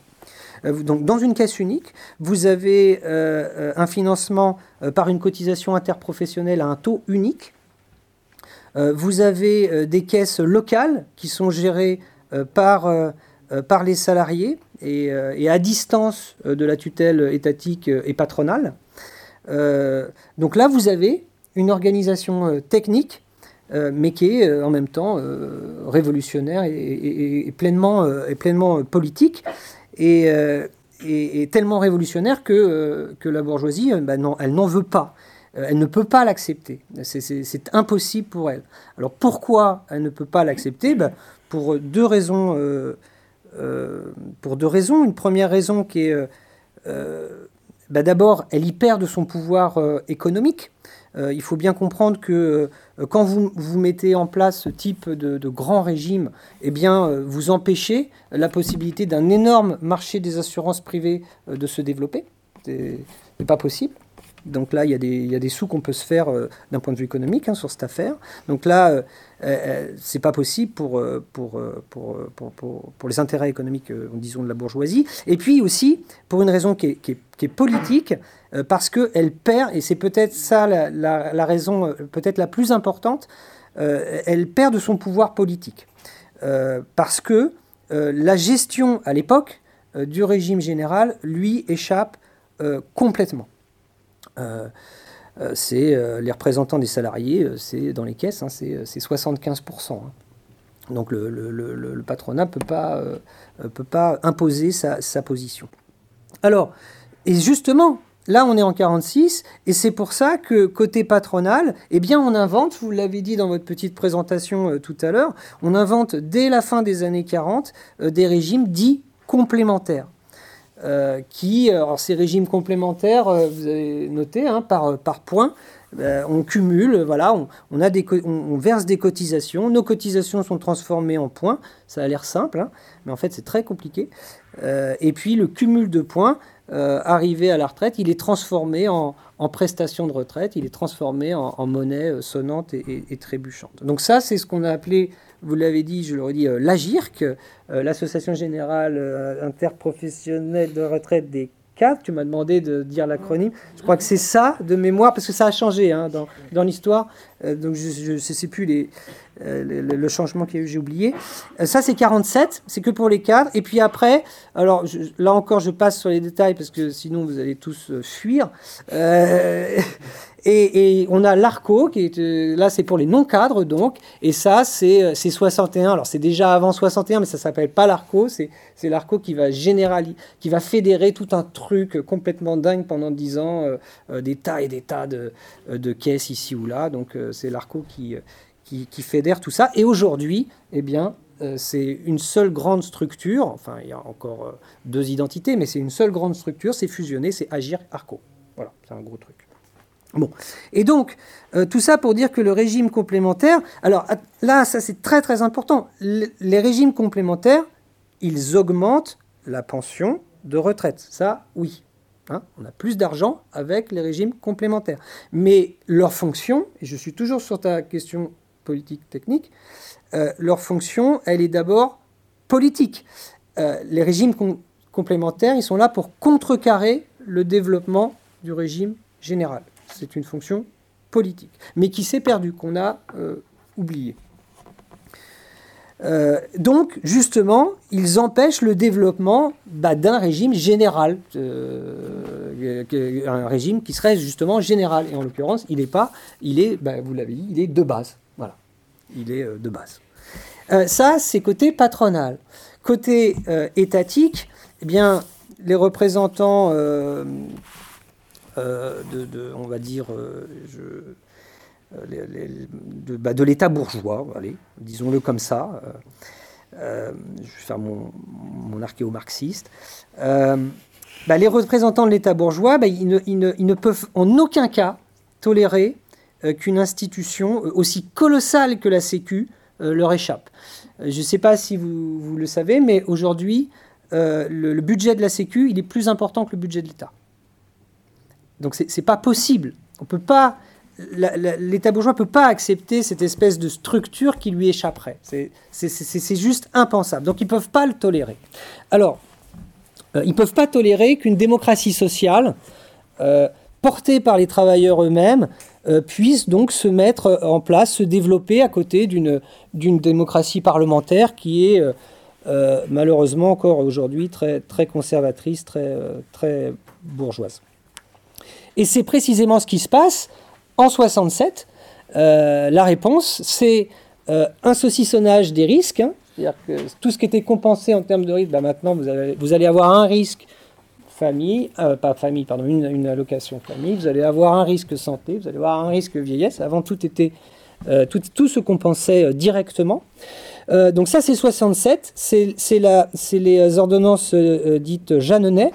Donc, dans une caisse unique, vous avez un financement par une cotisation interprofessionnelle à un taux unique. Euh, vous avez euh, des caisses locales qui sont gérées euh, par, par les salariés et, à distance de la tutelle étatique et patronale. donc là, vous avez une organisation technique, mais qui est en même temps révolutionnaire et, pleinement, et pleinement politique. Et, tellement révolutionnaire que, que la bourgeoisie, bah non, elle n'en veut pas. Euh, elle ne peut pas l'accepter. C'est impossible pour elle. Alors pourquoi elle ne peut pas l'accepter? Ben, Pour deux raisons. Euh, euh, pour deux raisons. Une première raison qui est, ben, d'abord, elle y perd de son pouvoir économique. Il faut bien comprendre que quand vous, vous, mettez en place ce type de, grand régime, eh bien, vous empêchez la possibilité d'un énorme marché des assurances privées de se développer. Ce n'est pas possible. Donc là, il y a des, sous qu'on peut se faire euh, d'un point de vue économique hein, sur cette affaire. Donc là, euh, euh, c'est pas possible pour, pour, pour, pour, pour les intérêts économiques, disons, de la bourgeoisie. Et puis aussi, pour une raison qui est, qui est, politique, parce qu'elle perd, et c'est peut-être ça la raison peut-être la plus importante, elle perd de son pouvoir politique. parce que la gestion à l'époque du régime général lui échappe complètement. Euh, euh, c'est euh, les représentants des salariés, c'est dans les caisses, hein, c'est 75%. Hein. Donc le, patronat ne peut pas, peut pas imposer sa, position. Alors, et justement, là on est en 46, et c'est pour ça que côté patronal, eh bien on invente, vous l'avez dit dans votre petite présentation tout à l'heure, on invente dès la fin des années 40 des régimes dits complémentaires. Euh, qui, euh, alors ces régimes complémentaires, euh, vous avez noté, hein, par, par points, on cumule, voilà, on, on, verse des cotisations, nos cotisations sont transformées en points, ça a l'air simple, hein, mais en fait c'est très compliqué. et puis le cumul de points, arrivé à la retraite, il est transformé en, en prestation de retraite, il est transformé en, monnaie sonnante et, et, trébuchante. Donc ça, c'est ce qu'on a appelé vous l'avez dit, je le redis, euh, l'AGIRC, euh, l'Association générale euh, interprofessionnelle de retraite des cadres. Tu m'as demandé de dire l'acronyme. Je crois que c'est ça de mémoire, parce que ça a changé hein, dans, l'histoire. donc je ne sais plus le, changement qu'il y a eu, j'ai oublié. ça, c'est 47, c'est que pour les cadres. Et puis après, alors là encore, je passe sur les détails, parce que sinon vous allez tous fuir. Et, on a l'ARCO, qui euh, là c'est pour les non-cadres donc, et ça c'est 61, euh, alors c'est déjà avant 61, mais ça s'appelle pas l'ARCO, c'est l'ARCO qui va généraliser, qui va fédérer tout un truc complètement dingue pendant 10 ans, euh, des tas et des tas de, caisses ici ou là, donc c'est l'ARCO qui, fédère tout ça, et aujourd'hui, eh bien, c'est une seule grande structure, enfin il y a encore deux identités, mais c'est une seule grande structure, c'est fusionné, c'est Agir Arco. Voilà, c'est un gros truc. Bon. Et donc, euh, tout ça pour dire que le régime complémentaire, alors là, ça c'est très très important, les régimes complémentaires, ils augmentent la pension de retraite. Ça, oui. Hein, on a plus d'argent avec les régimes complémentaires. Mais leur fonction, et je suis toujours sur ta question politique technique, euh, leur fonction, elle est d'abord politique. Euh, les régimes complémentaires, ils sont là pour contrecarrer le développement du régime général c'est une fonction politique, mais qui s'est perdue, qu'on a euh, oubliée. Euh, donc, justement, ils empêchent le développement bah, d'un régime général, euh, un régime qui serait justement général. Et en l'occurrence, il n'est pas, il est, bah, vous l'avez dit, il est de base. Voilà, il est de base. ça, c'est côté patronal. Côté étatique, eh bien, les représentants euh, de, on va dire, euh, euh, bah, de, l'État bourgeois, disons-le comme ça. je vais faire mon, archéo-marxiste. Bah, les représentants de l'État bourgeois, bah, ils, ne, peuvent en aucun cas tolérer qu'une institution aussi colossale que la Sécu leur échappe. Je ne sais pas si vous, vous, le savez, mais aujourd'hui, le, le, budget de la Sécu, il est plus important que le budget de l'État. Donc c'est pas possible. On peut pas l'État bourgeois ne peut pas accepter cette espèce de structure qui lui échapperait. C'est juste impensable. Donc ils ne peuvent pas le tolérer. Alors, euh, ils peuvent pas tolérer qu'une démocratie sociale, euh, portée par les travailleurs eux-mêmes, euh, puisse donc se mettre en place, se développer à côté d'une démocratie parlementaire qui est malheureusement encore aujourd'hui très, conservatrice, très bourgeoise. Et c'est précisément ce qui se passe en 67, euh, la réponse, c'est euh, un saucissonnage des risques. Hein. C'est-à-dire que tout ce qui était compensé en termes de risque, bah, maintenant vous allez, avoir un risque famille, euh, pas famille, pardon, une, allocation famille, vous allez avoir un risque santé, vous allez avoir un risque vieillesse. Avant tout était, tout, tout, se compensait directement. donc ça c'est 67, c'est les ordonnances dites Jeannenet.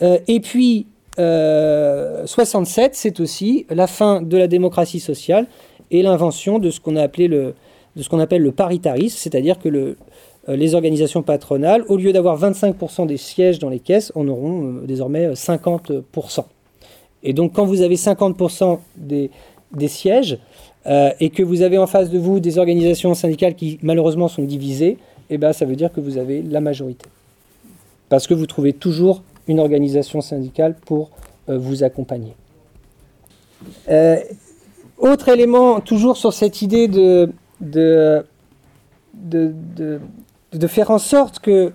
et puis 67, euh, c'est aussi la fin de la démocratie sociale et l'invention de ce qu'on appelle le paritarisme, c'est-à-dire que euh, les organisations patronales, au lieu d'avoir 25% des sièges dans les caisses, en auront euh, désormais 50%. Et donc quand vous avez 50% des, des sièges et que vous avez en face de vous des organisations syndicales qui malheureusement sont divisées, eh ben, ça veut dire que vous avez la majorité. Parce que vous trouvez toujours une organisation syndicale pour euh, vous accompagner. Euh, autre élément, toujours sur cette idée de, de, de, faire en sorte que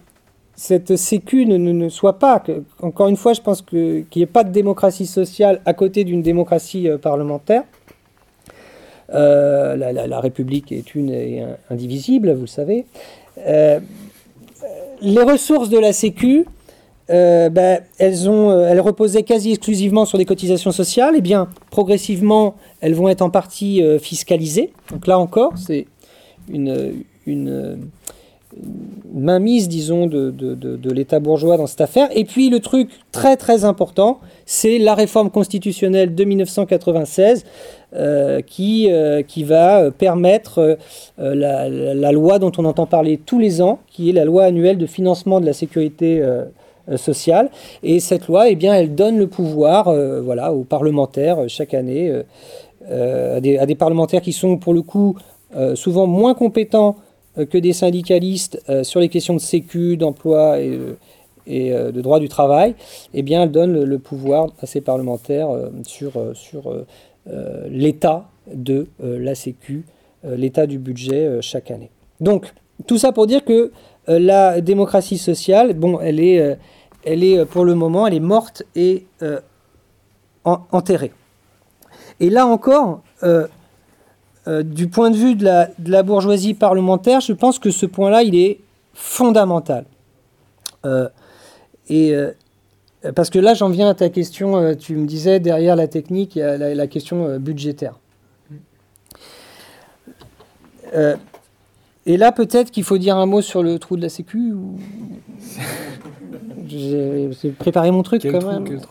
cette sécu ne, ne, soit pas, encore une fois, je pense qu'il n'y ait pas de démocratie sociale à côté d'une démocratie euh, parlementaire. la, la, République est une et indivisible, vous le savez. les ressources de la Sécu, euh, ben, euh, elles reposaient quasi exclusivement sur des cotisations sociales, et eh bien progressivement, elles vont être en partie euh, fiscalisées. Donc là encore, c'est une, mainmise, disons, de, l'État bourgeois dans cette affaire. Et puis le truc très très important, c'est la réforme constitutionnelle de 1996 qui, qui va permettre la, la, loi dont on entend parler tous les ans, qui est la loi annuelle de financement de la sécurité sociale. Et cette loi, eh bien, elle donne le pouvoir euh, voilà, aux parlementaires euh, chaque année, à des, parlementaires qui sont pour le coup souvent moins compétents que des syndicalistes sur les questions de sécu, d'emploi et, de droit du travail, eh bien, elle donne le, pouvoir à ces parlementaires sur, sur l'état de la sécu, l'état du budget chaque année. Donc, tout ça pour dire que la démocratie sociale, bon, elle est, elle est euh, pour le moment, elle est morte et euh, enterrée. Et là encore, euh, du point de vue de la, bourgeoisie parlementaire, je pense que ce point-là, il est fondamental. et parce que là, j'en viens à ta question. tu me disais derrière la technique, il y a la, question budgétaire. et là, peut-être qu'il faut dire un mot sur le trou de la Sécu. [LAUGHS] J'ai préparé mon truc quand même. [LAUGHS]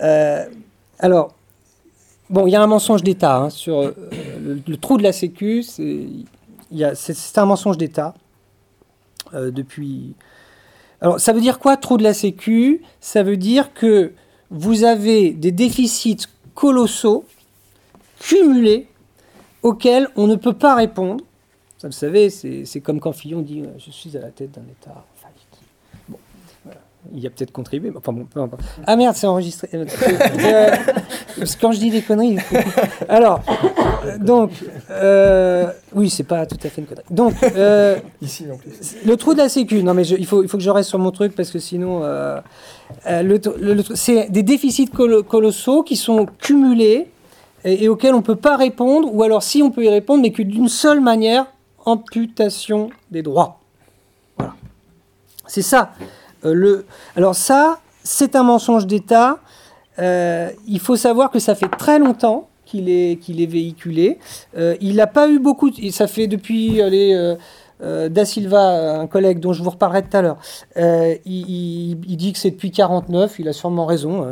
Euh, alors, bon, il y a un mensonge d'État hein, sur euh, le, trou de la Sécu. C'est un mensonge d'État euh, depuis. Alors, ça veut dire quoi, trou de la Sécu? Ça veut dire que vous avez des déficits colossaux cumulés auxquels on ne peut pas répondre. Ça, vous savez, c'est comme quand Fillon dit Je suis à la tête d'un État il y a peut-être contribué, enfin bon, peu importe. Ah merde, c'est enregistré. Euh, euh, quand je dis des conneries. Alors, donc, euh, oui, c'est pas tout à fait une connerie. Donc, Ici, en plus. le trou de la Sécu, non mais il, faut, il faut que je reste sur mon truc parce que sinon. le, c'est des déficits colossaux qui sont cumulés et, auxquels on ne peut pas répondre, ou alors si on peut y répondre, mais que d'une seule manière amputation des droits. Voilà. C'est ça. Euh. Alors ça, c'est un mensonge d'État. Euh, il faut savoir que ça fait très longtemps qu'il est, qu'il est véhiculé. Euh, il n'a pas eu beaucoup... Ça fait depuis... Da Silva, un collègue dont je vous reparlerai tout à l'heure, il, dit que c'est depuis 49, il a sûrement raison.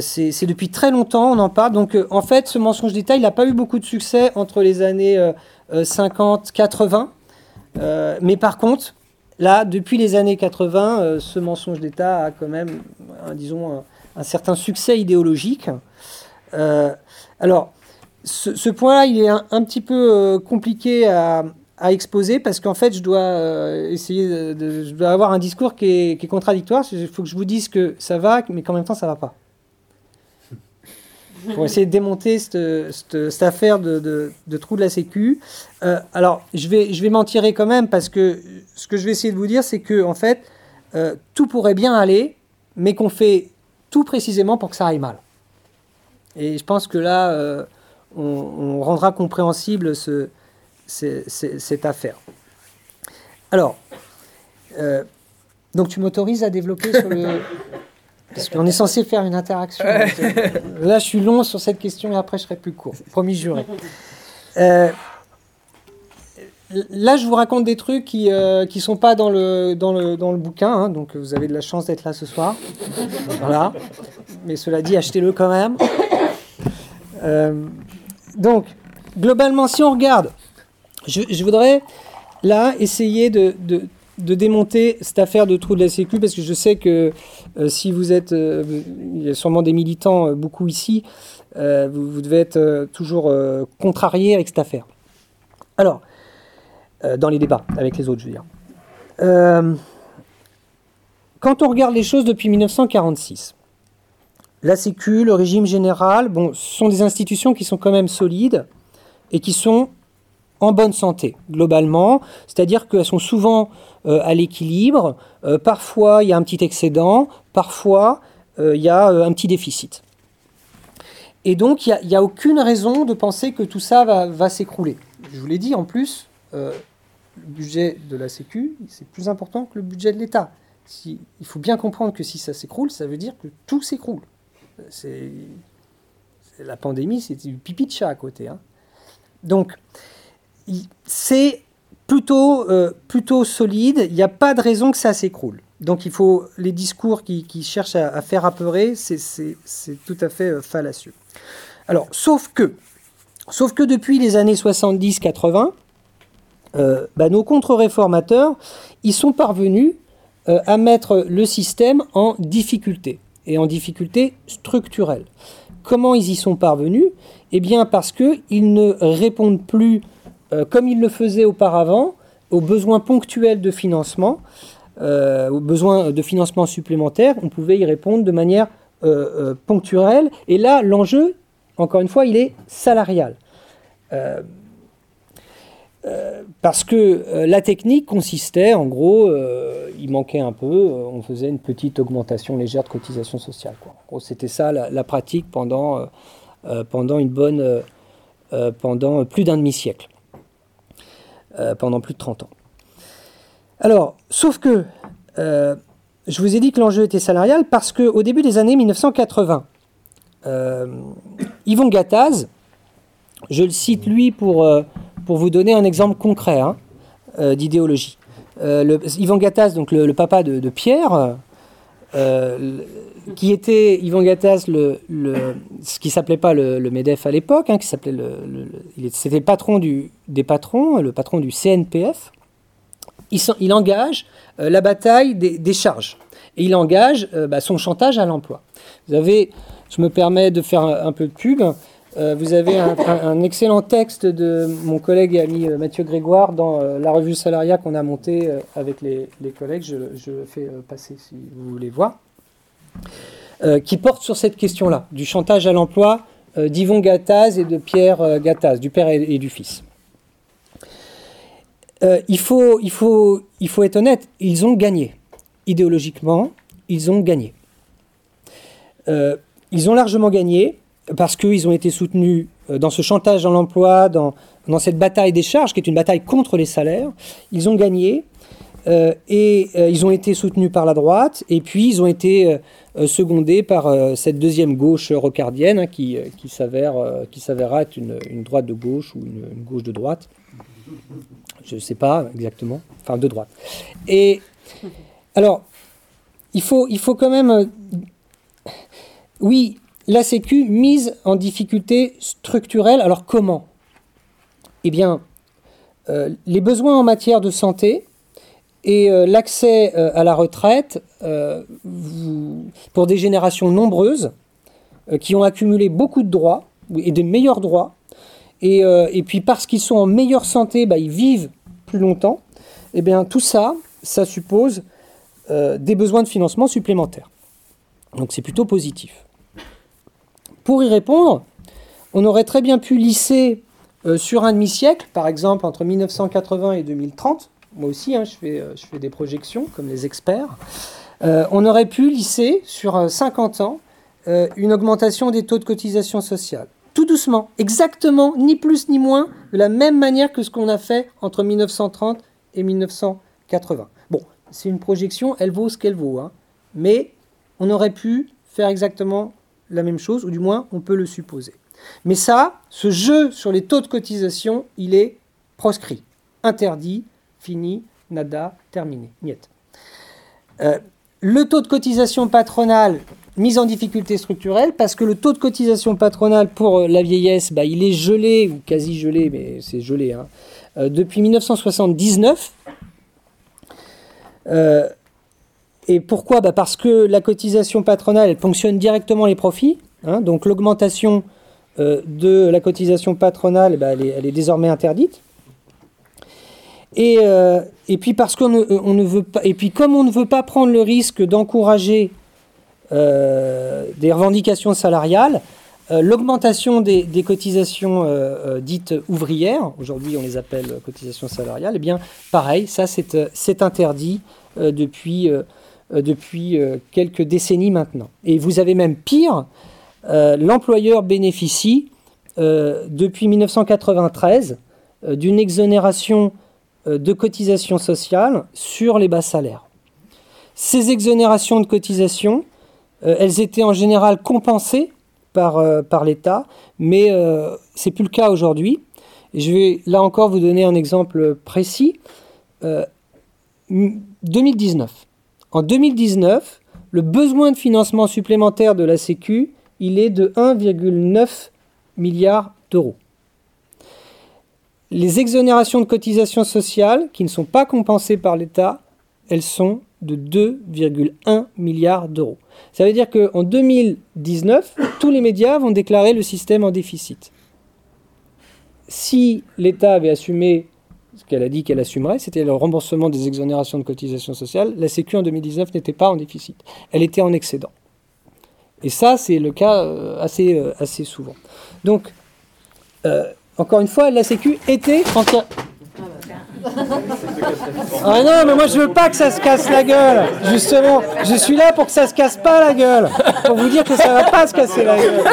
c'est depuis très longtemps, on en parle. Donc en fait, ce mensonge d'État, il n'a pas eu beaucoup de succès entre les années 50-80. mais par contre, là, depuis les années 80, ce mensonge d'État a quand même, disons, un, certain succès idéologique. alors, ce, point-là, il est un, petit peu euh, compliqué à, exposer parce qu'en fait, je dois euh, essayer de, je dois avoir un discours qui est, contradictoire. Il faut que je vous dise que ça va, mais qu'en même temps, ça va pas. Pour essayer de démonter cette, affaire de, trou de la Sécu. Euh, alors, je vais, je vais m'en tirer quand même parce que ce que je vais essayer de vous dire, c'est que en fait, tout pourrait bien aller, mais qu'on fait tout précisément pour que ça aille mal. Et je pense que là, on, rendra compréhensible ce, cette affaire. Alors, euh, donc tu m'autorises à développer sur le... [LAUGHS] Parce qu'on est censé faire une interaction. Là, je suis long sur cette question et après, je serai plus court. Promis juré. Euh, là, je vous raconte des trucs qui ne euh, sont pas dans le, dans le, dans le bouquin. Hein, donc, vous avez de la chance d'être là ce soir. Voilà. Mais cela dit, achetez-le quand même. Donc, globalement, si on regarde, je, voudrais là essayer de, démonter cette affaire de trou de la Sécu parce que je sais que euh, si vous êtes, euh, il y a sûrement des militants, euh, beaucoup ici, vous, devez être toujours contrarié avec cette affaire. Alors, dans les débats avec les autres, je veux dire. quand on regarde les choses depuis 1946, la Sécu, le régime général, bon, sont des institutions qui sont quand même solides et qui sont en bonne santé, globalement. C'est-à-dire qu'elles sont souvent euh, à l'équilibre. Euh, parfois, il y a un petit excédent. Parfois, euh, il y a un petit déficit. Et donc, il n'y a, aucune raison de penser que tout ça va s'écrouler. Je vous l'ai dit, en plus, le budget de la Sécu, c'est plus important que le budget de l'État. il faut bien comprendre que si ça s'écroule, ça veut dire que tout s'écroule la pandémie, c'est du pipi de chat à côté. Hein. Donc, c'est plutôt, euh, plutôt solide. Il n'y a pas de raison que ça s'écroule. Donc, il faut les discours qui, cherchent à, faire apeurer, c'est tout à fait euh, fallacieux. Alors, sauf que, sauf que depuis les années 70-80, euh, bah, nos contre-réformateurs, ils sont parvenus à mettre le système en difficulté et en difficulté structurelle. Comment ils y sont parvenus? Eh bien parce qu'ils ne répondent plus, euh, comme ils le faisaient auparavant, aux besoins ponctuels de financement, euh, aux besoins de financement supplémentaire. On pouvait y répondre de manière euh, ponctuelle. Et là, l'enjeu, encore une fois, il est salarial. Euh, parce que euh, la technique consistait, en gros, euh, il manquait un peu, on faisait une petite augmentation légère de cotisation sociale. En gros, c'était ça la, pratique pendant, pendant une bonne, pendant plus d'un demi-siècle, pendant plus de 30 ans. Alors, sauf que, je vous ai dit que l'enjeu était salarial parce qu'au début des années 1980, Yvon Gattaz, je le cite lui pour pour vous donner un exemple concret hein, euh, d'idéologie. Euh, Ivan Gattaz, donc le, papa de, Pierre, euh, qui était Ivan Gattaz, le, ce qui s'appelait pas le, Medef à l'époque, hein, qui s'appelait le, c'était le patron du, des patrons, le patron du CNPF. Il, il engage la bataille des, charges et il engage bah, son chantage à l'emploi. Vous avez, je me permets de faire un peu de pub. Euh, vous avez un, excellent texte de mon collègue et ami euh, Mathieu Grégoire dans euh, la revue Salaria qu'on a montée avec les, collègues. Je, le fais passer si vous voulez voir. qui porte sur cette question-là, du chantage à l'emploi d'Yvon Gattaz et de Pierre Gattaz, du père et, du fils. il, faut, il, faut, il faut être honnête, ils ont gagné. Idéologiquement, ils ont gagné. ils ont largement gagné parce qu'ils ont été soutenus euh, dans ce chantage dans l'emploi, dans, dans, cette bataille des charges, qui est une bataille contre les salaires. Ils ont gagné euh, et euh, ils ont été soutenus par la droite, et puis ils ont été secondés par cette deuxième gauche rocardienne hein, qui, qui s'avérera être une, une, droite de gauche ou une, une gauche de droite. Je ne sais pas exactement, enfin de droite. Et alors, il faut, il faut quand même oui, la Sécu mise en difficulté structurelle. Alors comment? Eh bien, euh, les besoins en matière de santé et euh, l'accès euh, à la retraite pour des générations nombreuses qui ont accumulé beaucoup de droits et de meilleurs droits. Et, puis parce qu'ils sont en meilleure santé, bah, ils vivent plus longtemps. Eh bien, tout ça, ça suppose des besoins de financement supplémentaires. Donc c'est plutôt positif. Pour y répondre, on aurait très bien pu lisser euh, sur un demi-siècle, par exemple entre 1980 et 2030, moi aussi hein, je, fais, euh, je, fais, des projections comme les experts, euh, on aurait pu lisser sur 50 ans une augmentation des taux de cotisation sociale. Tout doucement, exactement, ni plus ni moins, de la même manière que ce qu'on a fait entre 1930 et 1980. Bon, c'est une projection, elle vaut ce qu'elle vaut, hein, mais on aurait pu faire exactement la même chose, ou du moins on peut le supposer. Mais ça, ce jeu sur les taux de cotisation, il est proscrit, interdit, fini, nada, terminé, niet. Euh, le taux de cotisation patronale mis en difficulté structurelle parce que le taux de cotisation patronale pour euh, la vieillesse, bah, il est gelé ou quasi gelé, mais c'est gelé, hein, euh, depuis 1979. Et pourquoi? Bah Parce que la cotisation patronale, elle fonctionne directement les profits. Hein. donc l'augmentation euh, de la cotisation patronale, bah, elle, est, désormais interdite. Et, euh, et puis parce qu'on ne, on ne veut pas, et puis comme on ne veut pas prendre le risque d'encourager euh, des revendications salariales, l'augmentation des, des, cotisations dites ouvrières, aujourd'hui on les appelle cotisations salariales, eh bien pareil, ça c'est interdit depuis depuis euh, quelques décennies maintenant. Et vous avez même pire, euh, l'employeur bénéficie depuis 1993 d'une exonération de cotisations sociales sur les bas salaires. Ces exonérations de cotisations, elles étaient en général compensées par, par l'État, mais euh, ce n'est plus le cas aujourd'hui. Je vais là encore vous donner un exemple précis. 2019. En 2019, le besoin de financement supplémentaire de la Sécu, il est de 1,9 milliard d'euros. Les exonérations de cotisations sociales qui ne sont pas compensées par l'État, elles sont de 2,1 milliards d'euros. Ça veut dire qu'en 2019, tous les médias vont déclarer le système en déficit. Si l'État avait assumé ce qu'elle a dit qu'elle assumerait, c'était le remboursement des exonérations de cotisations sociales. La Sécu en 2019 n'était pas en déficit, elle était en excédent. Et ça, c'est le cas euh, assez, euh, assez souvent. Donc, euh, encore une fois, la Sécu était Ah non, mais moi je veux pas que ça se casse la gueule. Justement, je suis là pour que ça se casse pas la gueule. Pour vous dire que ça va pas se casser la gueule.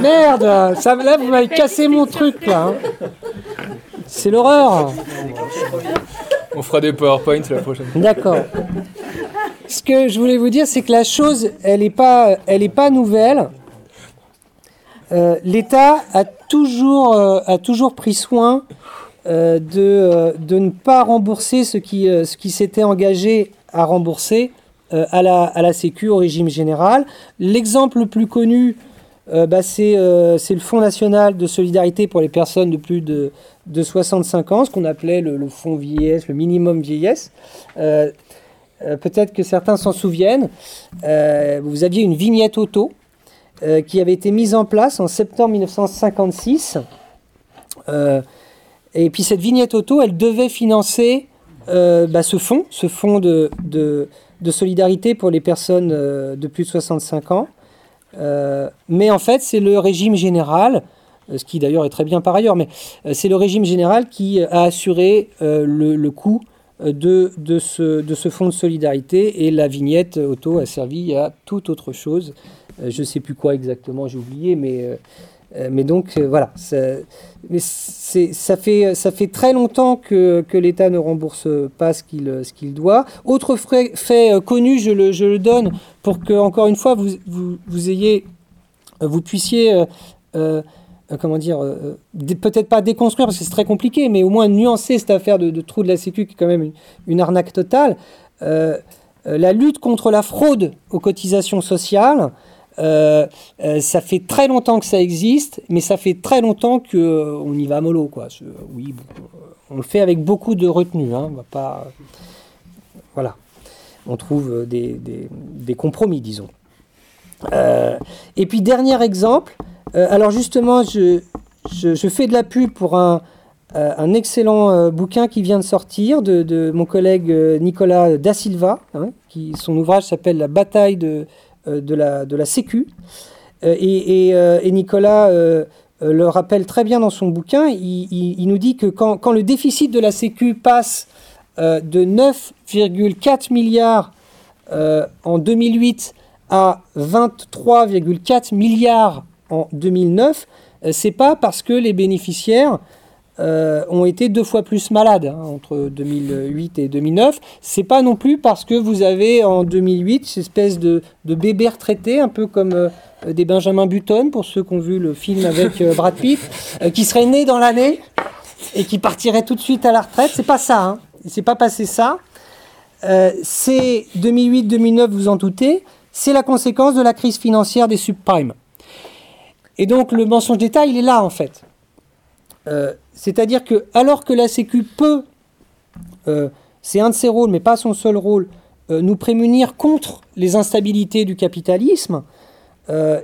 Merde, ça, là vous m'avez cassé mon truc là. Hein. C'est l'horreur. On fera des PowerPoints la prochaine fois. D'accord. Ce que je voulais vous dire, c'est que la chose, elle n'est pas, elle pas nouvelle. Euh, L'État a toujours, euh, a toujours pris soin euh, de, de ne pas rembourser ce qui, ce qui s'était engagé à rembourser à, la, à la Sécu au régime général. L'exemple le plus connu, bah, c'est le Fonds national de solidarité pour les personnes de plus de, de 65 ans, ce qu'on appelait le, fonds vieillesse, le minimum vieillesse. Euh, euh, peut-être que certains s'en souviennent. Euh, vous aviez une vignette auto qui avait été mise en place en septembre 1956. et puis cette vignette auto, elle devait financer bah, ce fonds, ce fonds de, solidarité pour les personnes de plus de 65 ans. mais en fait, c'est le régime général ce qui d'ailleurs est très bien par ailleurs, mais euh, c'est le régime général qui euh, a assuré le, coût de, de, ce, de ce fonds de solidarité et la vignette auto a servi à toute autre chose. Je ne sais plus quoi exactement, j'ai oublié, mais, mais donc voilà. Ça, mais ça, fait, ça fait très longtemps que, que l'État ne rembourse pas ce qu'il qu'il doit. Autre fait, connu, je le, je le, donne pour que, encore une fois, vous, vous, vous ayez, vous puissiez euh, comment dire, euh, euh, peut-être pas déconstruire parce que c'est très compliqué, mais au moins nuancer cette affaire de, trou de la Sécu qui est quand même une, arnaque totale. la lutte contre la fraude aux cotisations sociales, ça fait très longtemps que ça existe, mais ça fait très longtemps qu'on y va mollo. Quoi. Oui, on le fait avec beaucoup de retenue. Hein. On va pas, voilà. On trouve des compromis, disons. Et puis, dernier exemple. alors, justement, je, je, fais de la pub pour un, euh, excellent euh, bouquin qui vient de sortir de, mon collègue euh, Nicolas Da Silva. Hein, son ouvrage s'appelle La bataille de, de, la, de la Sécu. Et, Nicolas le rappelle très bien dans son bouquin. Il, nous dit que quand, quand, le déficit de la Sécu passe de 9,4 milliards en 2008 à 23,4 milliards en 2009, euh, c'est pas parce que les bénéficiaires euh, ont été deux fois plus malades hein, entre 2008 et 2009. C'est pas non plus parce que vous avez en 2008 cette espèce de, bébé retraité, un peu comme euh, des Benjamin Button, pour ceux qui ont vu le film avec Brad Pitt, qui serait né dans l'année et qui partirait tout de suite à la retraite. C'est pas ça. Hein. C'est pas passé ça. c'est 2008-2009, vous en doutez. C'est la conséquence de la crise financière des subprimes. Et donc le mensonge d'État, il est là en fait. Euh, c'est-à-dire que alors que la Sécu peut, euh, c'est un de ses rôles, mais pas son seul rôle, euh, nous prémunir contre les instabilités du capitalisme,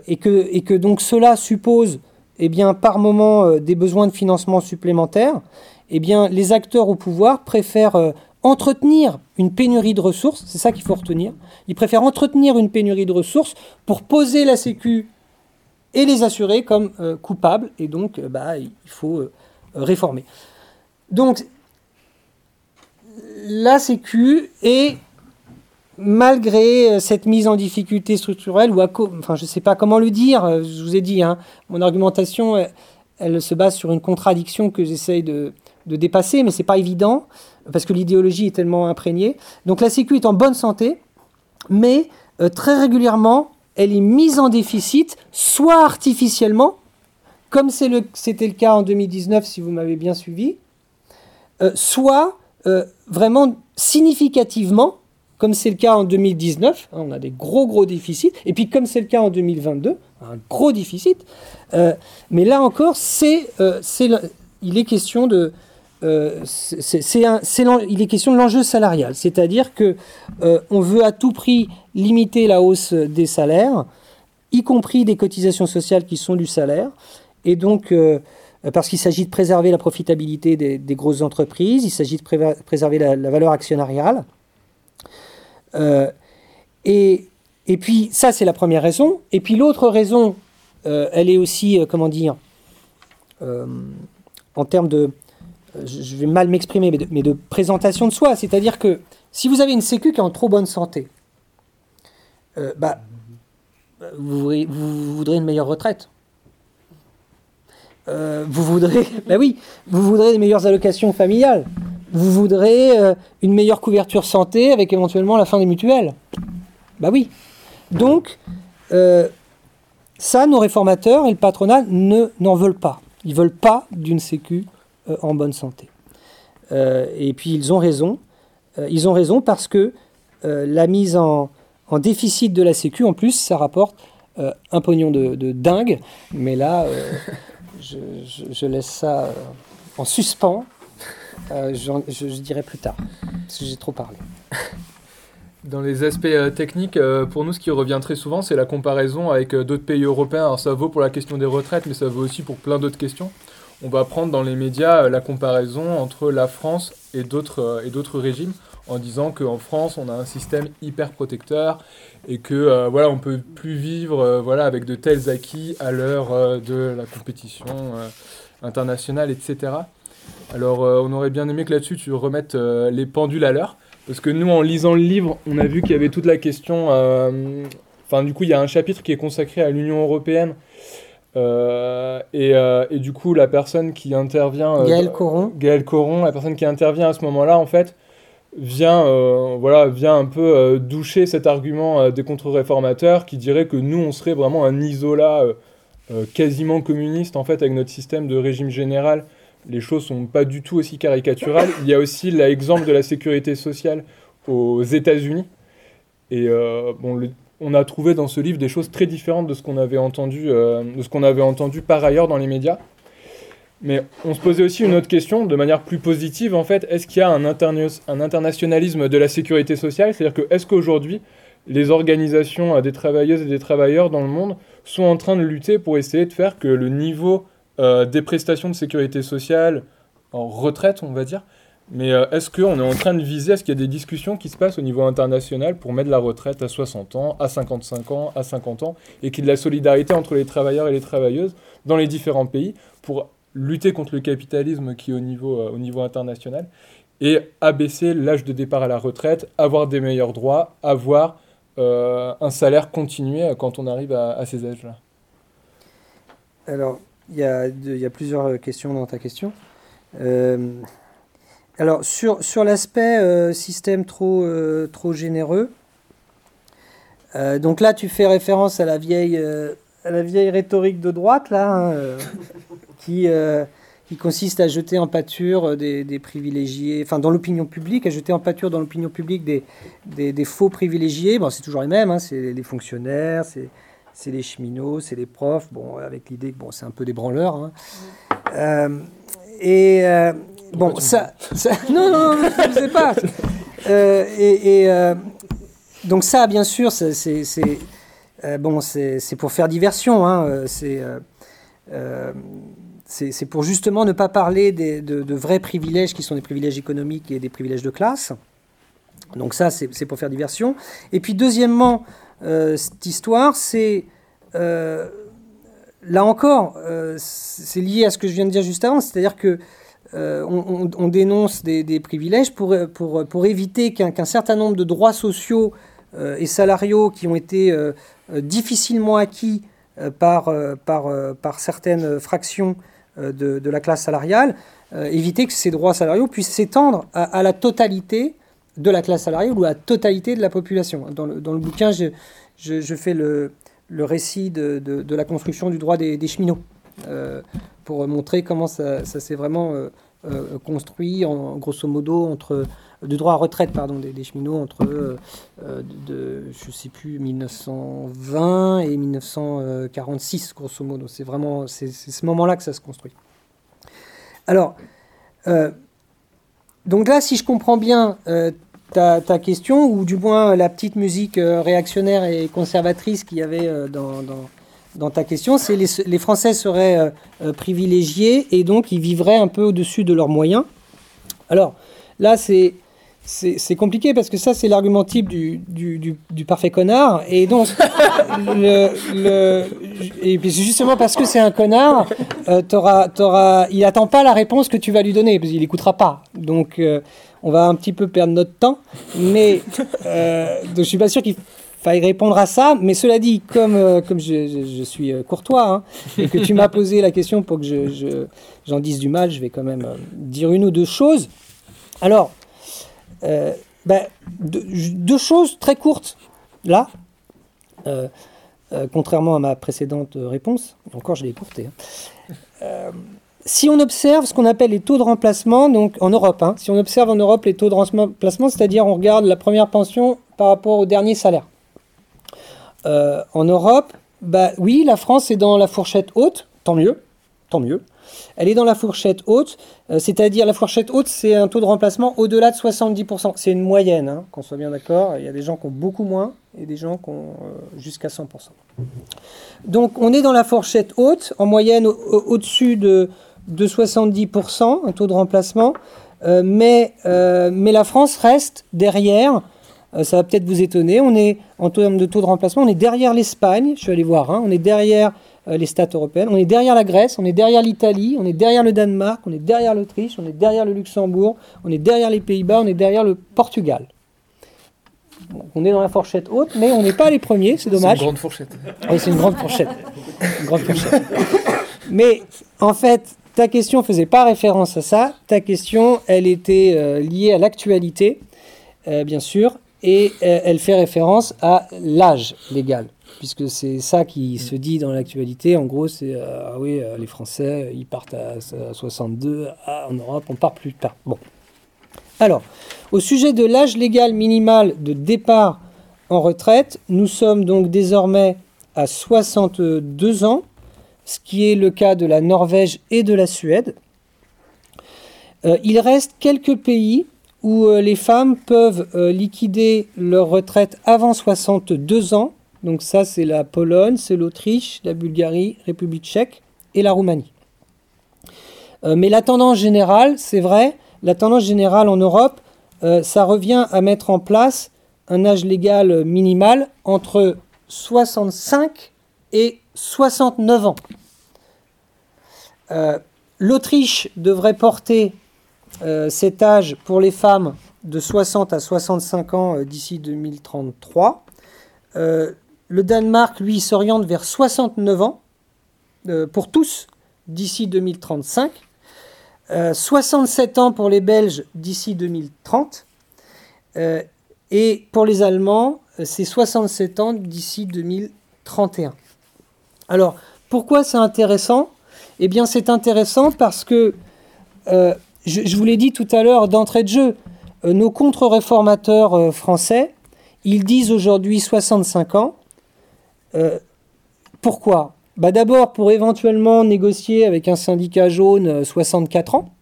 et, que, donc cela suppose eh bien, par moment des besoins de financement supplémentaires, eh bien, les acteurs au pouvoir préfèrent entretenir une pénurie de ressources, c'est ça qu'il faut retenir, ils préfèrent entretenir une pénurie de ressources pour poser la Sécu et les assurer comme euh, coupables, et donc euh, bah, il faut euh, réformer. Donc la Sécu est, malgré cette mise en difficulté structurelle, ou à enfin je ne sais pas comment le dire, je vous ai dit, hein, mon argumentation, elle, se base sur une contradiction que j'essaye de, de, dépasser, mais ce n'est pas évident, parce que l'idéologie est tellement imprégnée. Donc la Sécu est en bonne santé, mais très régulièrement, elle est mise en déficit, soit artificiellement, comme c'était le, cas en 2019 si vous m'avez bien suivi, euh, soit euh, vraiment significativement, comme c'est le cas en 2019, hein, on a des gros gros déficits, et puis comme c'est le cas en 2022, un gros déficit, euh, mais là encore, il est question de, euh, il est question de l'enjeu salarial, c'est-à-dire que euh, on veut à tout prix limiter la hausse des salaires, y compris des cotisations sociales qui sont du salaire, et donc euh, parce qu'il s'agit de préserver la profitabilité des, grosses entreprises, il s'agit de préserver la, valeur actionnariale. et puis ça c'est la première raison, et puis l'autre raison, elle est aussi comment dire en termes de je vais mal m'exprimer, mais, de, présentation de soi. C'est-à-dire que si vous avez une sécu qui est en trop bonne santé, euh, bah, vous, voudrez une meilleure retraite. Euh, vous voudrez, [LAUGHS] bah oui, vous voudrez des meilleures allocations familiales. Vous voudrez euh, une meilleure couverture santé avec éventuellement la fin des mutuelles. Bah oui. Donc, ça, nos réformateurs et le patronat ne n'en veulent pas. Ils veulent pas d'une sécu en bonne santé. Euh, et puis ils ont raison. Euh, ils ont raison parce que la mise en, déficit de la Sécu, en plus, ça rapporte un pognon de, dingue. Mais là, [LAUGHS] je, laisse ça en suspens. je, dirai plus tard, parce que j'ai trop parlé. [LAUGHS] Dans les aspects techniques, pour nous, ce qui revient très souvent, c'est la comparaison avec d'autres pays européens. Alors ça vaut pour la question des retraites, mais ça vaut aussi pour plein d'autres questions on va prendre dans les médias euh, la comparaison entre la France et d'autres euh, régimes en disant qu'en France on a un système hyper protecteur et que euh, voilà on peut plus vivre voilà avec de tels acquis à l'heure de la compétition internationale etc. Alors on aurait bien aimé que là-dessus tu remettes les pendules à l'heure parce que nous en lisant le livre on a vu qu'il y avait toute la question enfin du coup il y a un chapitre qui est consacré à l'Union européenne euh, euh, et, du coup, la personne qui intervient. Euh, Gaël Coron. Gaël Coron, la personne qui intervient à ce moment-là, en fait, vient, voilà, vient un peu doucher cet argument des contre-réformateurs qui dirait que nous, on serait vraiment un isolat quasiment communiste, en fait, avec notre système de régime général. Les choses sont pas du tout aussi caricaturales. Il y a aussi l'exemple de la sécurité sociale aux États-Unis. Et bon, le, on a trouvé dans ce livre des choses très différentes de ce qu'on avait entendu, de ce qu'on avait entendu par ailleurs dans les médias. Mais on se posait aussi une autre question, de manière plus positive en fait, est-ce qu'il y a un, un, internationalisme de la sécurité sociale? C'est-à-dire que est-ce qu'aujourd'hui, les organisations des travailleuses et des travailleurs dans le monde sont en train de lutter pour essayer de faire que le niveau euh, des prestations de sécurité sociale en retraite, on va dire, mais euh, est-ce qu'on est en train de viser, est-ce qu'il y a des discussions qui se passent au niveau international pour mettre la retraite à 60 ans, à 55 ans, à 50 ans, et qu'il y ait de la solidarité entre les travailleurs et les travailleuses dans les différents pays pour lutter contre le capitalisme qui est au niveau, euh, international et abaisser l'âge de départ à la retraite, avoir des meilleurs droits, avoir euh, un salaire continué quand on arrive à, ces âges-là? Alors, il y, a plusieurs questions dans ta question. Alors, sur, sur l'aspect système trop, trop généreux, donc là, tu fais référence à la vieille, à la vieille rhétorique de droite, là, hein, [LAUGHS] qui, euh, qui consiste à jeter en pâture des, des privilégiés, enfin dans l'opinion publique, à jeter en pâture dans l'opinion publique des, des, faux privilégiés. Bon, c'est toujours les mêmes, hein, c'est les fonctionnaires, c'est les cheminots, c'est les profs, bon, avec l'idée que bon, c'est un peu des branleurs. Hein. Euh, et euh, bon, ça, ça, [LAUGHS] Non, non, non, je ne sais pas. et, et donc, ça, bien sûr, c'est bon, c'est pour faire diversion. Hein, c'est pour justement ne pas parler de, vrais privilèges qui sont des privilèges économiques et des privilèges de classe. Donc ça, c'est pour faire diversion. Et puis deuxièmement, euh, cette histoire, c'est... Euh, là encore, euh, c'est lié à ce que je viens de dire juste avant, c'est-à-dire que on, dénonce des, privilèges pour, éviter qu'un certain nombre de droits sociaux et salariaux qui ont été difficilement acquis par, certaines fractions euh, de, la classe salariale, euh, éviter que ces droits salariaux puissent s'étendre à, la totalité de la classe salariale ou à la totalité de la population. Dans le, bouquin, je, fais le, récit de, la construction du droit des, cheminots euh, pour montrer comment ça, s'est vraiment construit, en, grosso modo, entre du droit à retraite pardon, des, cheminots entre, euh, je sais plus, 1920 et 1946, grosso modo. C'est vraiment c'est, ce moment-là que ça se construit. Alors, euh, donc là, si je comprends bien euh, ta, ta, question, ou du moins la petite musique réactionnaire et conservatrice qu'il y avait dans, dans, ta question, c'est les, Français seraient privilégiés et donc ils vivraient un peu au-dessus de leurs moyens. Alors, là, c'est c'est compliqué parce que ça, c'est l'argument type du, du, parfait connard. Et donc, [LAUGHS] le, et puis justement parce que c'est un connard, euh, il attend pas la réponse que tu vas lui donner, parce qu'il n'écoutera pas. Donc, euh, on va un petit peu perdre notre temps. Mais euh, je suis pas sûr qu'il faille répondre à ça. Mais cela dit, comme, euh, comme je, suis courtois hein, et que tu m'as [LAUGHS] posé la question pour que j'en je, dise du mal, je vais quand même dire une ou deux choses. Alors, euh, ben, deux, choses très courtes, là, euh, euh, contrairement à ma précédente réponse, encore je l'ai écourtée. Hein. si on observe ce qu'on appelle les taux de remplacement, donc en Europe, hein, si on observe en Europe les taux de remplacement, c'est-à-dire on regarde la première pension par rapport au dernier salaire. En Europe, bah oui, la France est dans la fourchette haute, tant mieux, tant mieux elle est dans la fourchette haute, euh, c'est-à-dire la fourchette haute, c'est un taux de remplacement au-delà de 70%. C'est une moyenne, hein, qu'on soit bien d'accord. Il y a des gens qui ont beaucoup moins et des gens qui ont euh, jusqu'à 100%. Donc on est dans la fourchette haute, en moyenne au-dessus de, de 70%, un taux de remplacement, euh, mais, mais la France reste derrière. Ça va peut-être vous étonner. On est en termes de taux de remplacement, on est derrière l'Espagne. Je suis allé voir. Hein, on est derrière euh, les stats européennes. On est derrière la Grèce, on est derrière l'Italie, on est derrière le Danemark, on est derrière l'Autriche, on est derrière le Luxembourg, on est derrière les Pays-Bas, on est derrière le Portugal. on est dans la fourchette haute, mais on n'est pas les premiers, c'est dommage. C'est une grande fourchette. Oui, c'est une grande fourchette. Une grande fourchette. Mais en fait, ta question faisait pas référence à ça. Ta question, elle était euh, liée à l'actualité, euh, bien sûr, et elle fait référence à l'âge légal puisque c'est ça qui se dit dans l'actualité. En gros, c'est euh, ah oui, euh, les Français, ils partent à, 62, ah, en Europe, on part plus tard. Bon. Alors, au sujet de l'âge légal minimal de départ en retraite. Nous sommes donc désormais à 62 ans, ce qui est le cas de la Norvège et de la Suède. Euh, il reste quelques pays où euh, les femmes peuvent euh, liquider leur retraite avant 62 ans. Donc ça, c'est la Pologne, c'est l'Autriche, la Bulgarie, République tchèque et la Roumanie. mais la tendance générale, c'est vrai, la tendance générale en Europe, ça revient à mettre en place un âge légal minimal entre 65 et 69 ans. L'Autriche devrait porter euh, cet âge pour les femmes de 60 à 65 ans euh, d'ici 2033. Euh, le Danemark, lui, s'oriente vers 69 ans pour tous d'ici 2035. 67 ans pour les Belges d'ici 2030. et pour les Allemands, c'est 67 ans d'ici 2031. Alors, pourquoi c'est intéressant? Eh bien, c'est intéressant parce que je, vous l'ai dit tout à l'heure d'entrée de jeu, euh, nos contre-réformateurs euh, français, ils disent aujourd'hui 65 ans. Euh, pourquoi? Bah D'abord pour éventuellement négocier avec un syndicat jaune 64 ans.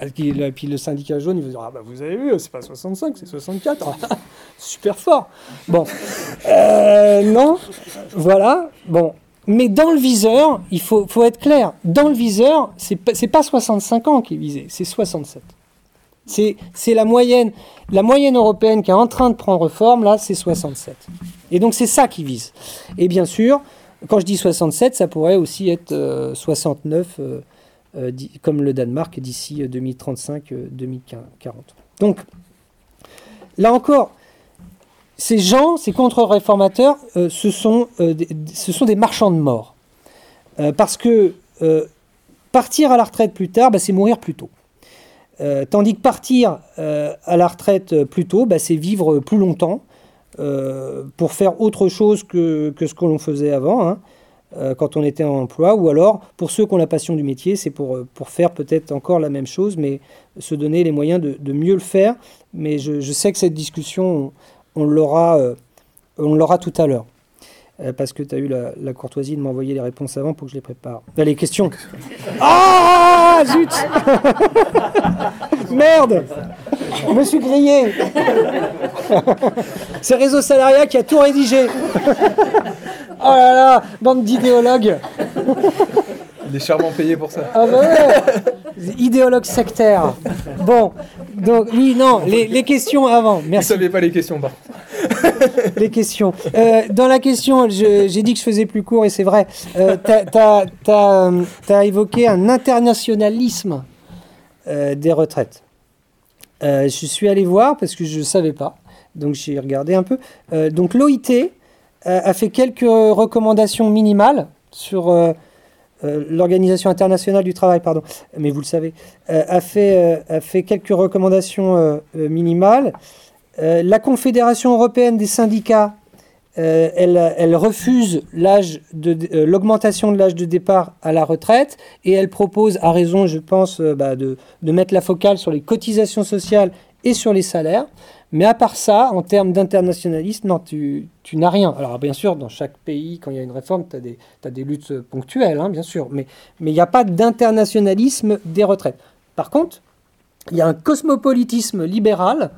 Et puis le syndicat jaune, il va dire Ah bah vous avez vu, c'est pas 65, c'est 64. [LAUGHS] Super fort. Bon. non. Voilà. Bon. Mais dans le viseur, il faut, faut être clair, dans le viseur, c'est pas, pas 65 ans qui est visé, c'est 67. C'est la moyenne, la moyenne européenne qui est en train de prendre forme, là, c'est 67. Et donc c'est ça qui vise. Et bien sûr, quand je dis 67, ça pourrait aussi être 69, euh, euh, euh, comme le Danemark d'ici 2035-2040. Donc, là encore, ces gens, ces contre-réformateurs, euh, ce, sont, euh, des, ce sont des marchands de mort. Euh, parce que partir à la retraite plus tard, bah, c'est mourir plus tôt. tandis que partir à la retraite plus tôt, bah, c'est vivre plus longtemps pour faire autre chose que, que ce que l'on faisait avant, hein, quand on était en emploi. Ou alors, pour ceux qui ont la passion du métier, c'est pour, pour faire peut-être encore la même chose, mais se donner les moyens de, de mieux le faire. Mais je, sais que cette discussion on euh, on l'aura tout à l'heure. Euh, parce que tu as eu la, courtoisie de m'envoyer les réponses avant pour que je les prépare. les questions. Ah Zut [LAUGHS] Merde Je me suis grillé [LAUGHS] C'est Réseau Salariat qui a tout rédigé [LAUGHS] Oh là là Bande d'idéologues Il est charmant payé pour ça. Ah bah ouais Idéologue sectaire. Bon, donc oui, non, les, questions avant. Merci. Vous ne saviez pas les questions, par [LAUGHS] Les questions. Euh, dans la question, j'ai dit que je faisais plus court et c'est vrai. Euh, tu as, évoqué un internationalisme euh, des retraites. je suis allé voir parce que je ne savais pas. Donc j'ai regardé un peu. donc l'OIT a fait quelques recommandations minimales sur euh, l'Organisation internationale du travail, pardon, mais vous le savez, euh, a, fait, euh, a fait quelques recommandations minimales. la Confédération européenne des syndicats, elle, elle, refuse de, l'augmentation de l'âge de départ à la retraite et elle propose, à raison, je pense, bah, de, de mettre la focale sur les cotisations sociales et sur les salaires. Mais à part ça, en termes d'internationalisme, non, tu, n'as rien. Alors bien sûr, dans chaque pays, quand il y a une réforme, tu as des, luttes ponctuelles, hein, bien sûr, mais il n'y a pas d'internationalisme des retraites. Par contre, il y a un cosmopolitisme libéral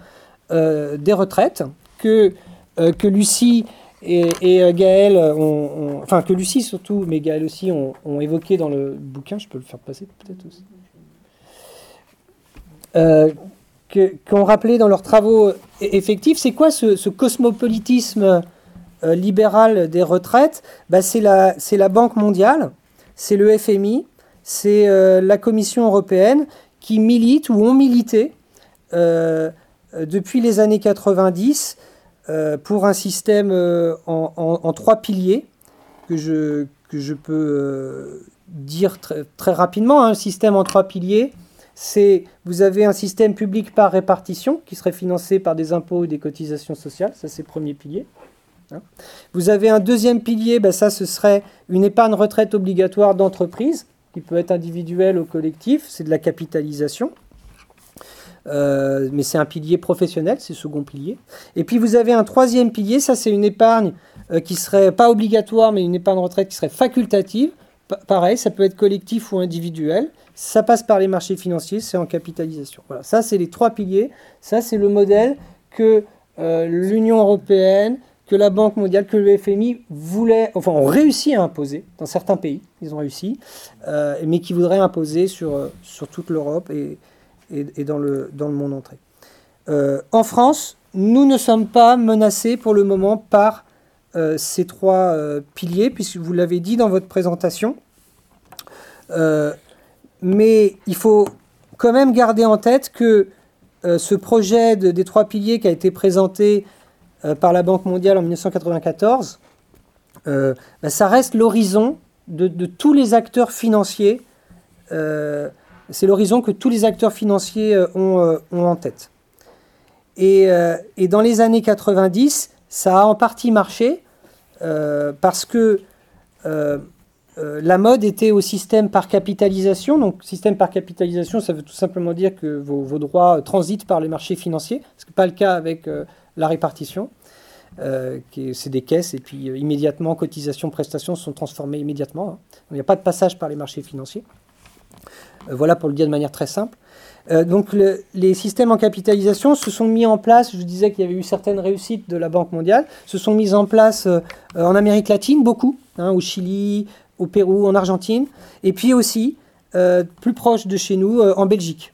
euh, des retraites que, euh, Lucie et, euh, Gaël ont, Enfin, que Lucie surtout, mais Gaël aussi ont, évoqué dans le bouquin. Je peux le faire passer peut-être aussi qu'ont rappelé dans leurs travaux effectifs, c'est quoi ce, cosmopolitisme euh, libéral des retraites? Bah, C'est la, Banque mondiale, c'est le FMI, c'est euh, la Commission européenne qui milite ou ont milité euh, depuis les années 90 pour un système en, trois piliers que je, peux dire très, très rapidement, un système en trois piliers c'est vous avez un système public par répartition qui serait financé par des impôts ou des cotisations sociales, ça c'est le premier pilier. Hein. Vous avez un deuxième pilier, ben ça ce serait une épargne retraite obligatoire d'entreprise, qui peut être individuelle ou collectif, c'est de la capitalisation. mais c'est un pilier professionnel, c'est le second pilier. Et puis vous avez un troisième pilier, ça c'est une épargne qui serait pas obligatoire, mais une épargne retraite qui serait facultative. pareil, ça peut être collectif ou individuel. Ça passe par les marchés financiers, c'est en capitalisation. Voilà, ça c'est les trois piliers. Ça c'est le modèle que l'Union européenne, que la Banque mondiale, que le FMI voulaient, enfin ont réussi à imposer dans certains pays, ils ont réussi, euh, mais qui voudraient imposer sur, euh, sur toute l'Europe et, et, dans, le, dans le monde entier. Euh, en France, nous ne sommes pas menacés pour le moment par ces trois piliers, puisque vous l'avez dit dans votre présentation. Mais il faut quand même garder en tête que ce projet des trois piliers qui a été présenté euh, par la Banque mondiale en 1994, euh, ben, ça reste l'horizon de, tous les acteurs financiers. Euh, c'est l'horizon que tous les acteurs financiers ont, en tête. Et, dans les années 90, ça a en partie marché parce que la mode était au système par capitalisation. Donc, système par capitalisation, ça veut tout simplement dire que vos, droits transitent par les marchés financiers, ce n'est pas le cas avec la répartition. Euh, c'est des caisses, et puis euh, immédiatement, cotisations, prestations sont transformées immédiatement. Hein. Il n'y a pas de passage par les marchés financiers. Euh, voilà pour le dire de manière très simple. donc les systèmes en capitalisation se sont mis en place, je disais qu'il y avait eu certaines réussites de la Banque mondiale, se sont mis en place en Amérique latine, beaucoup, hein, au Chili, au Pérou, en Argentine, et puis aussi, plus proche de chez nous, en Belgique.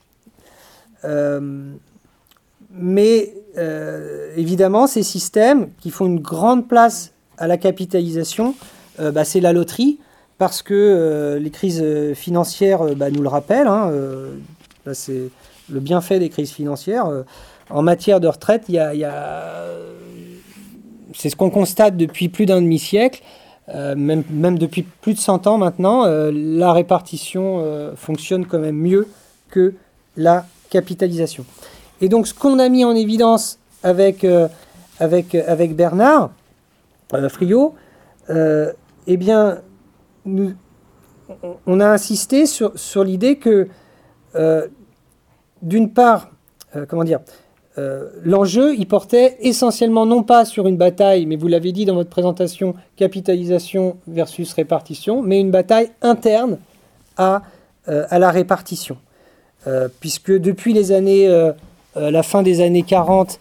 mais euh, évidemment, ces systèmes qui font une grande place à la capitalisation, euh, bah, c'est la loterie, parce que euh, les crises financières bah, nous le rappellent. Hein, c'est le bienfait des crises financières. en matière de retraite, c'est ce qu'on constate depuis plus d'un demi-siècle. Même, même, depuis plus de 100 ans maintenant, la répartition fonctionne quand même mieux que la capitalisation. Et donc, ce qu'on a mis en évidence avec, euh, avec, avec Bernard euh, Friot, euh, eh bien, on a insisté sur, sur l'idée que, d'une part, comment dire, l'enjeu, il portait essentiellement non pas sur une bataille, mais vous l'avez dit dans votre présentation, capitalisation versus répartition, mais une bataille interne à, à la répartition. puisque depuis les années euh, la fin des années 40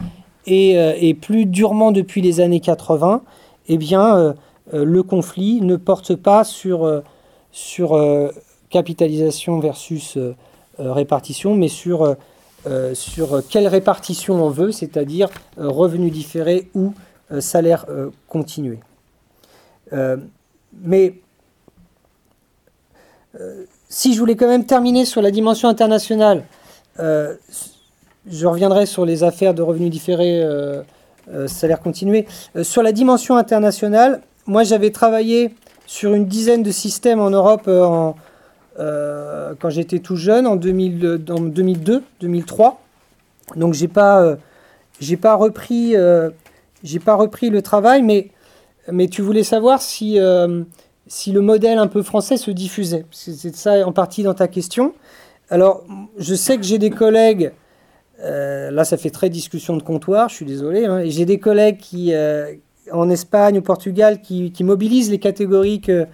euh, et, plus durement depuis les années 80, eh bien, euh, le conflit ne porte pas sur, sur capitalisation versus répartition, mais sur, sur quelle répartition on veut, c'est-à-dire revenu différé ou salaire continué. mais si je voulais quand même terminer sur la dimension internationale, je reviendrai sur les affaires de revenus différés, euh, euh, salaire continué. Euh, sur la dimension internationale, moi j'avais travaillé sur une dizaine de systèmes en Europe en, quand j'étais tout jeune, en, 2000, 2002, 2003. Donc j'ai pas, j'ai pas repris, j'ai pas repris le travail, mais, mais tu voulais savoir si, si le modèle un peu français se diffusait. C'est ça en partie dans ta question. Alors, je sais que j'ai des collègues euh, là, ça fait très discussion de comptoir, je suis désolé. Hein. J'ai des collègues qui, euh, en Espagne, au Portugal, qui, mobilisent les catégories que,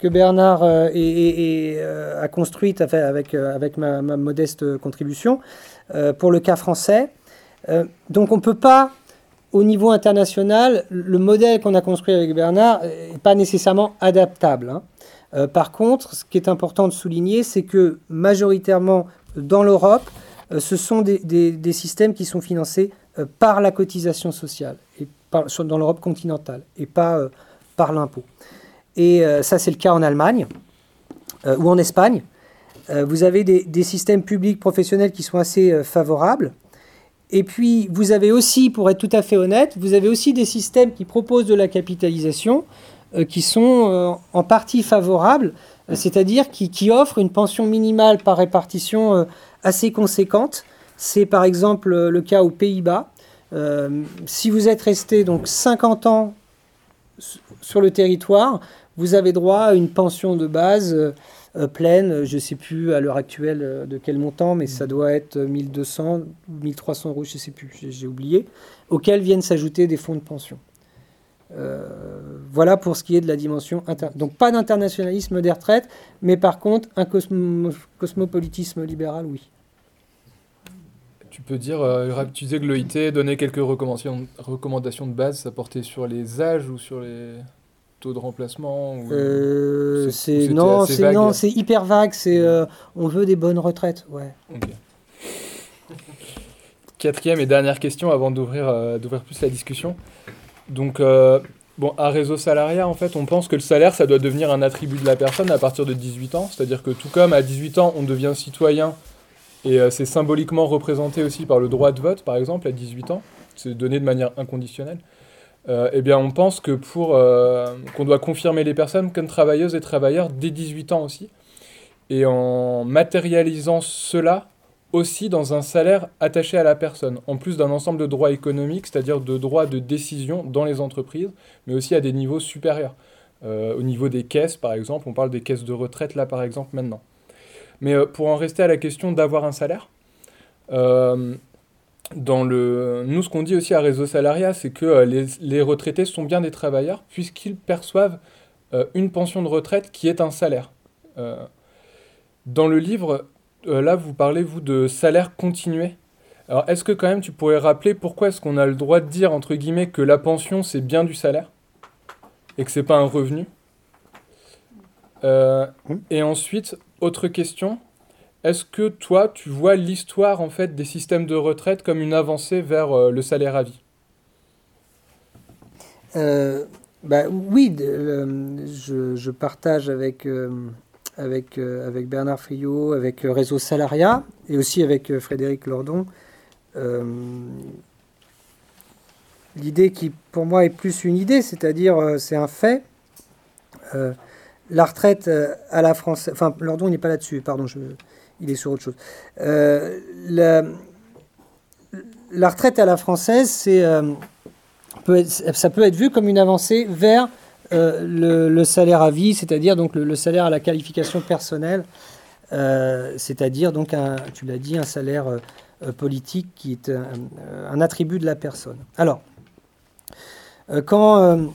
que Bernard euh, a construites avec, avec ma, modeste contribution pour le cas français. donc on ne peut pas, au niveau international, le modèle qu'on a construit avec Bernard n'est pas nécessairement adaptable. Hein. par contre, ce qui est important de souligner, c'est que majoritairement dans l'Europe, euh, ce sont des, systèmes qui sont financés euh, par la cotisation sociale et dans l'Europe continentale et pas euh, par l'impôt. Et ça, c'est le cas en Allemagne ou en Espagne. vous avez des, systèmes publics professionnels qui sont assez favorables. Et puis, vous avez aussi, pour être tout à fait honnête, vous avez aussi des systèmes qui proposent de la capitalisation qui sont en partie favorables, c'est-à-dire qui, qui, offrent une pension minimale par répartition assez conséquente. C'est par exemple le cas aux Pays-Bas. Euh, si vous êtes resté donc 50 ans sur le territoire, vous avez droit à une pension de base pleine, je ne sais plus à l'heure actuelle de quel montant, mais ça doit être 1200, 1300 euros, je ne sais plus, j'ai oublié, auxquels viennent s'ajouter des fonds de pension. voilà pour ce qui est de la dimension interne. Donc pas d'internationalisme des retraites, mais par contre un cosmopolitisme libéral, oui. Tu peux dire, euh, tu disais que l'OIT donnait quelques recommandations de base, ça portait sur les âges ou sur les taux de remplacement euh, c'est, Non, c'est, non, c'est hyper vague, c'est euh, on veut des bonnes retraites. Ouais. Quatrième et dernière question avant d'ouvrir, d'ouvrir plus la discussion. Donc, bon, à Réseau Salariat, en fait, on pense que le salaire, ça doit devenir un attribut de la personne à partir de 18 ans. C'est-à-dire que tout comme à 18 ans, on devient citoyen et euh, c'est symboliquement représenté aussi par le droit de vote, par exemple, à 18 ans. C'est donné de manière inconditionnelle. Euh, eh bien, on pense que pour euh, qu'on doit confirmer les personnes comme travailleuses et travailleurs dès 18 ans aussi, et en matérialisant cela aussi dans un salaire attaché à la personne, en plus d'un ensemble de droits économiques, c'est-à-dire de droits de décision dans les entreprises, mais aussi à des niveaux supérieurs. au niveau des caisses, par exemple, on parle des caisses de retraite là, par exemple, maintenant. Mais euh, pour en rester à la question d'avoir un salaire, euh, dans le... nous, ce qu'on dit aussi à Réseau Salariat, c'est que euh, les, les, retraités sont bien des travailleurs puisqu'ils perçoivent une pension de retraite qui est un salaire. dans le livre, là, vous parlez, vous, de salaire continué. Alors, est-ce que quand même tu pourrais rappeler pourquoi est-ce qu'on a le droit de dire, entre guillemets, que la pension, c'est bien du salaire et que c'est pas un revenu? Et ensuite, autre question. Est-ce que toi, tu vois l'histoire en fait des systèmes de retraite comme une avancée vers euh, le salaire à vie? Euh, bah, Oui, je, partage avec, euh, Bernard Friot, avec Réseau Salariat et aussi avec Frédéric Lordon. L'idée qui, pour moi, est plus une idée, c'est-à-dire c'est un fait la retraite euh, à la française, enfin, Lordon n'est pas là-dessus, pardon, il est sur autre chose. Euh, la, retraite à la française, euh, ça peut être vu comme une avancée vers le, salaire à vie, c'est-à-dire donc le, salaire à la qualification personnelle, c'est-à-dire donc, un, tu l'as dit, un salaire politique qui est un, attribut de la personne. Alors, quand,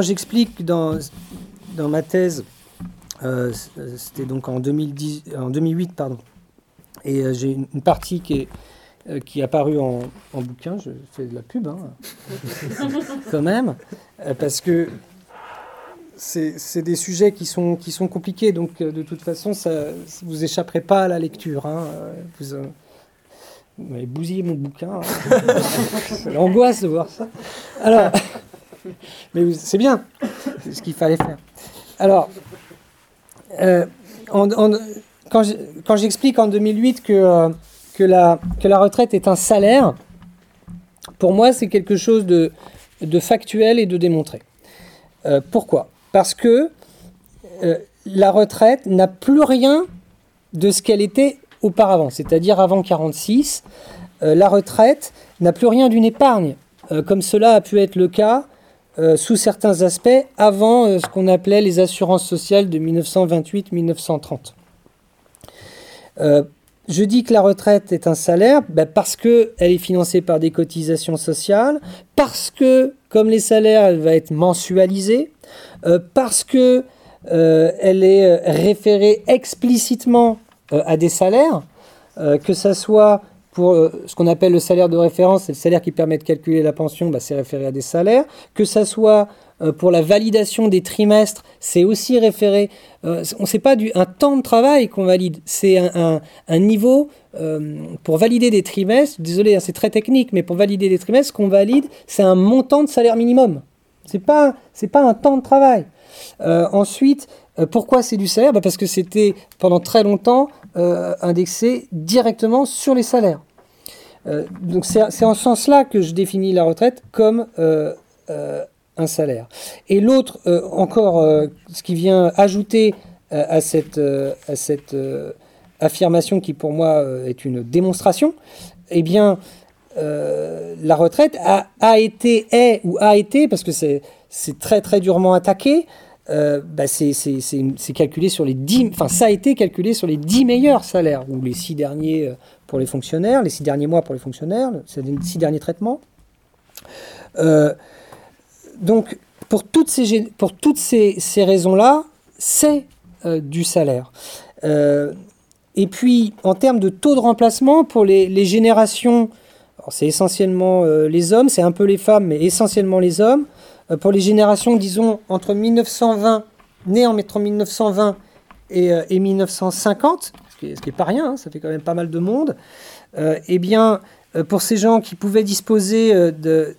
j'explique dans, ma thèse, euh, c'était donc en, 2010, en 2008, pardon. Et euh, j'ai une, partie qui est, euh, qui est apparue en, bouquin. Je fais de la pub, hein, [LAUGHS] quand même, parce que c'est des sujets qui sont, qui sont compliqués. Donc, de toute façon, ça, vous échapperez pas à la lecture. Hein, vous, m'avez bousillé mon bouquin. [LAUGHS] c'est l'angoisse de voir ça. Alors, [LAUGHS] mais c'est bien, c'est ce qu'il fallait faire. Alors, euh, quand j'explique en 2008 que, euh, que, la, retraite est un salaire, pour moi, c'est quelque chose de, de, factuel et de démontré. Euh, pourquoi? Parce que la retraite n'a plus rien de ce qu'elle était auparavant, c'est-à-dire avant 46. la retraite n'a plus rien d'une épargne, comme cela a pu être le cas euh, sous certains aspects avant euh, ce qu'on appelait les assurances sociales de 1928-1930. Euh, je dis que la retraite est un salaire ben, parce qu'elle est financée par des cotisations sociales, parce que, comme les salaires, elle va être mensualisée, parce que elle est référée explicitement à des salaires, que ça soit pour euh, ce qu'on appelle le salaire de référence, c'est le salaire qui permet de calculer la pension, bah, c'est référé à des salaires. Que ça soit euh, pour la validation des trimestres, c'est aussi référé. Euh, on sait pas du un temps de travail qu'on valide, c'est un, niveau pour valider des trimestres. Désolé, hein, c'est très technique, mais pour valider des trimestres, ce qu'on valide, c'est un montant de salaire minimum. C'est pas c'est pas un temps de travail. ensuite, pourquoi c'est du salaire? Bah, Parce que c'était pendant très longtemps euh, indexé directement sur les salaires. Euh, donc c'est en ce sens-là que je définis la retraite comme euh, un salaire. Et l'autre, encore, ce qui vient ajouter à cette, affirmation qui pour moi est une démonstration, eh bien, la retraite a, a, été, est ou a été, parce que c'est très très durement attaqué, bah, c'est calculé sur les 10, enfin ça a été calculé sur les 10 meilleurs salaires, ou les 6 derniers pour les fonctionnaires, les 6 derniers mois pour les fonctionnaires, les 6 derniers traitements. donc pour toutes ces, pour toutes ces, raisons-là, c'est du salaire. et puis en termes de taux de remplacement, pour les, les générations c'est essentiellement euh, les hommes, c'est un peu les femmes, mais essentiellement les hommes. Euh, pour les générations, disons, entre 1920, nées entre 1920 et, 1950, euh, ce qui n'est pas rien, hein, ça fait quand même pas mal de monde, eh bien, pour ces gens qui pouvaient disposer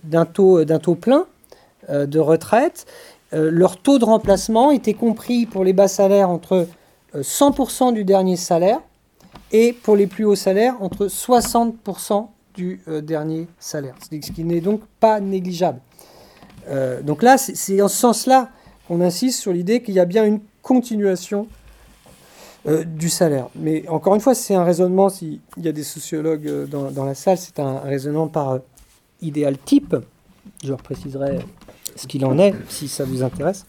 d'un taux, taux plein de retraite, leur taux de remplacement était compris pour les bas salaires entre 100% du dernier salaire et pour les plus hauts salaires entre 60% du euh, dernier salaire, ce qui n'est donc pas négligeable. Euh, donc là, c'est en ce sens-là qu'on insiste sur l'idée qu'il y a bien une continuation euh, du salaire. Mais encore une fois, c'est un raisonnement, s'il y a des sociologues dans, dans la salle, c'est un raisonnement par idéal type. Je préciserai ce qu'il en est, si ça vous intéresse.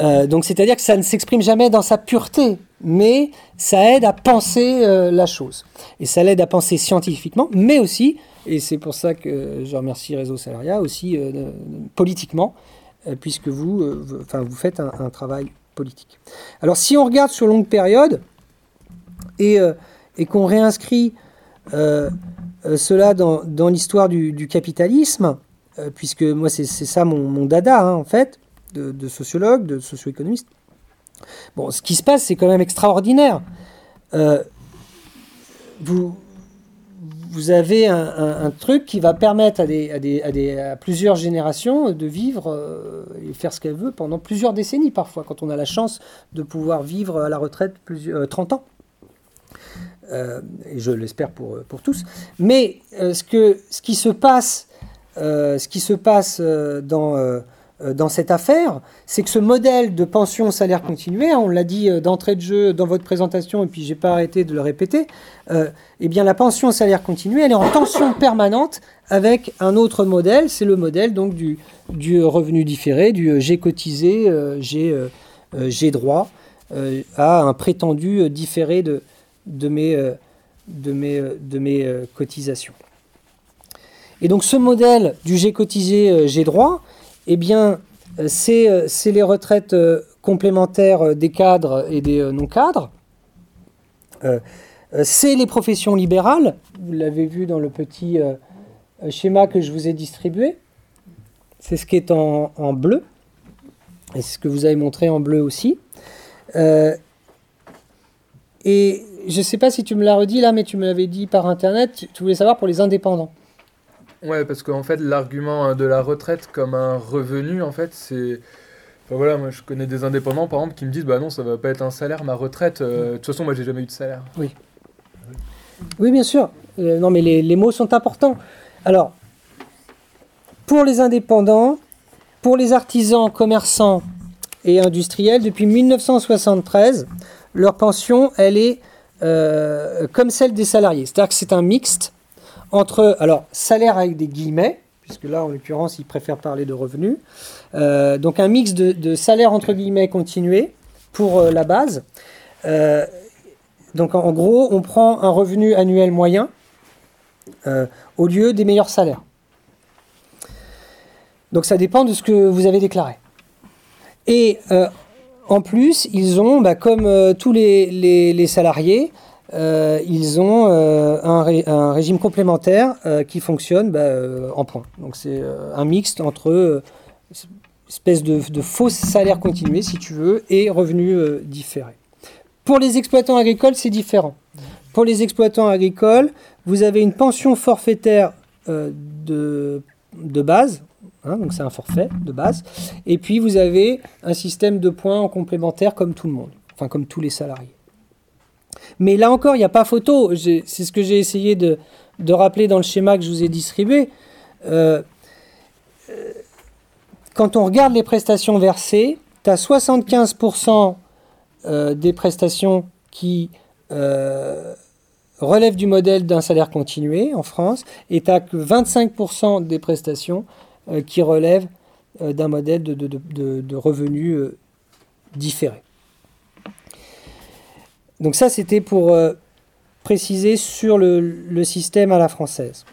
Euh, donc c'est-à-dire que ça ne s'exprime jamais dans sa pureté, mais ça aide à penser euh, la chose. Et ça l'aide à penser scientifiquement, mais aussi, et c'est pour ça que je remercie Réseau Salariat, aussi euh, politiquement, puisque vous, enfin, vous faites un, travail politique. Alors si on regarde sur longue période, et, et qu'on réinscrit cela dans, dans l'histoire du, capitalisme, puisque moi c'est ça mon, dada en fait, de, sociologues, de socio-économistes. Bon, ce qui se passe, c'est quand même extraordinaire. Euh, vous, vous avez un, truc qui va permettre à, plusieurs générations de vivre euh, et faire ce qu'elles veulent pendant plusieurs décennies parfois, quand on a la chance de pouvoir vivre à la retraite plusieurs, 30 euh, ans. et je l'espère pour, tous. Mais ce, qui se passe, ce qui se passe dans euh, dans cette affaire, c'est que ce modèle de pension salaire continué, hein, on l'a dit euh, d'entrée de jeu dans votre présentation et puis j'ai pas arrêté de le répéter, euh, eh bien la pension salaire continué, elle est en tension permanente avec un autre modèle, c'est le modèle donc du, du revenu différé, du j'ai cotisé, j'ai droit à un prétendu différé de, de, mes, de, mes, de mes cotisations. Et donc ce modèle du j'ai cotisé, j'ai droit, eh bien, euh, euh, c'est les retraites euh, complémentaires des cadres et des non-cadres. c'est les professions libérales, vous l'avez vu dans le petit schéma que je vous ai distribué. C'est ce qui est en, bleu, et c'est ce que vous avez montré en bleu aussi. et je ne sais pas si tu me l'as redit là, mais tu me l'avais dit par Internet, tu voulais savoir pour les indépendants. Ouais, parce qu'en fait, l'argument euh, de la retraite comme un revenu, en fait, c'est. Voilà, moi je connais des indépendants par exemple qui me disent bah non, ça va pas être un salaire, ma retraite. Euh, de toute façon, moi j'ai jamais eu de salaire. Oui. Oui, bien sûr. Euh, non, mais les, les, mots sont importants. Alors, pour les indépendants, pour les artisans, commerçants et industriels, depuis 1973, leur pension, elle est comme celle des salariés. C'est-à-dire que c'est un mixte entre, alors, salaire avec des guillemets, puisque là, en l'occurrence, ils préfèrent parler de revenus. Euh, donc, un mix de, salaire entre guillemets continué pour euh, la base. Euh, donc, en, gros, on prend un revenu annuel moyen au lieu des meilleurs salaires. Donc, ça dépend de ce que vous avez déclaré. Et en plus, ils ont, bah, comme tous les salariés, euh, ils ont euh, un, régime complémentaire euh, qui fonctionne bah, en points. Donc c'est un mixte entre espèce de, faux salaire continué, si tu veux, et revenus différés. Pour les exploitants agricoles, c'est différent. Pour les exploitants agricoles, vous avez une pension forfaitaire de, de base, hein, donc c'est un forfait de base, et puis vous avez un système de points en complémentaire comme tout le monde, enfin comme tous les salariés. Mais là encore, il n'y a pas photo. C'est ce que j'ai essayé de, rappeler dans le schéma que je vous ai distribué. Euh, euh, quand on regarde les prestations versées, tu as 75% des prestations qui euh, relèvent du modèle d'un salaire continué en France, et tu n'as que 25% des prestations qui relèvent d'un modèle de, revenus différé. Donc ça, c'était pour préciser sur le, système à la française.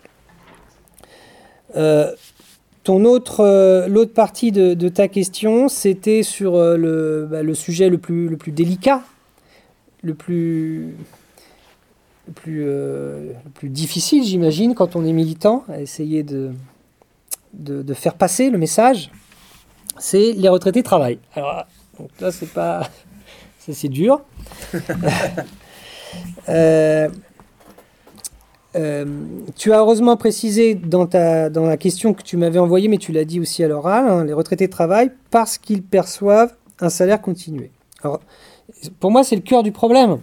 ton autre, l'autre partie de, ta question, c'était sur le, bah, le, sujet le plus, le plus délicat, le plus, le plus, euh, le plus difficile, j'imagine, quand on est militant, à essayer de, faire passer le message, c'est les retraités travaillent. Alors donc là, c'est pas. Ça, c'est dur. [LAUGHS] Euh, euh, tu as heureusement précisé dans, ta, dans la question que tu m'avais envoyée, mais tu l'as dit aussi à l'oral, hein, les retraités travaillent parce qu'ils perçoivent un salaire continué. Alors, pour moi, c'est le cœur du problème.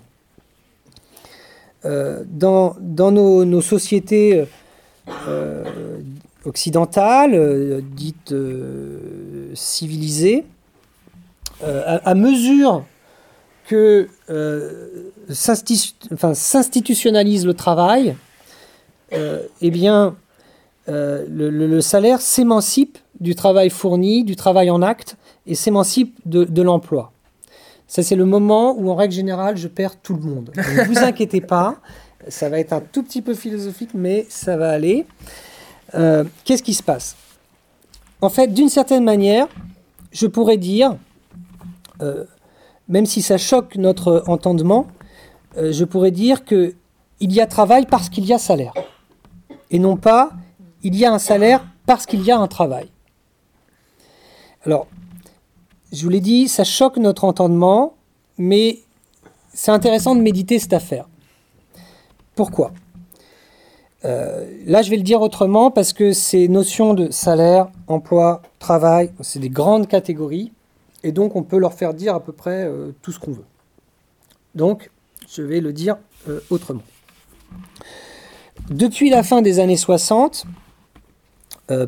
Euh, dans, dans nos, sociétés euh, occidentales, dites civilisées, à, mesure que s'institutionnalise le travail, eh bien, le, salaire s'émancipe du travail fourni, du travail en acte, et s'émancipe de l'emploi. Ça, c'est le moment où, en règle générale, je perds tout le monde. Ne vous inquiétez pas, ça va être un tout petit peu philosophique, mais ça va aller. Euh, qu'est-ce qui se passe? En fait, d'une certaine manière, je pourrais dire, euh, même si ça choque notre entendement, euh, je pourrais dire que il y a travail parce qu'il y a salaire, et non pas il y a un salaire parce qu'il y a un travail. Alors, je vous l'ai dit, ça choque notre entendement, mais c'est intéressant de méditer cette affaire. Pourquoi? Euh, Là, je vais le dire autrement parce que ces notions de salaire, emploi, travail, c'est des grandes catégories, et donc on peut leur faire dire à peu près euh, tout ce qu'on veut. Donc, je vais le dire euh, autrement. Depuis la fin des années 60,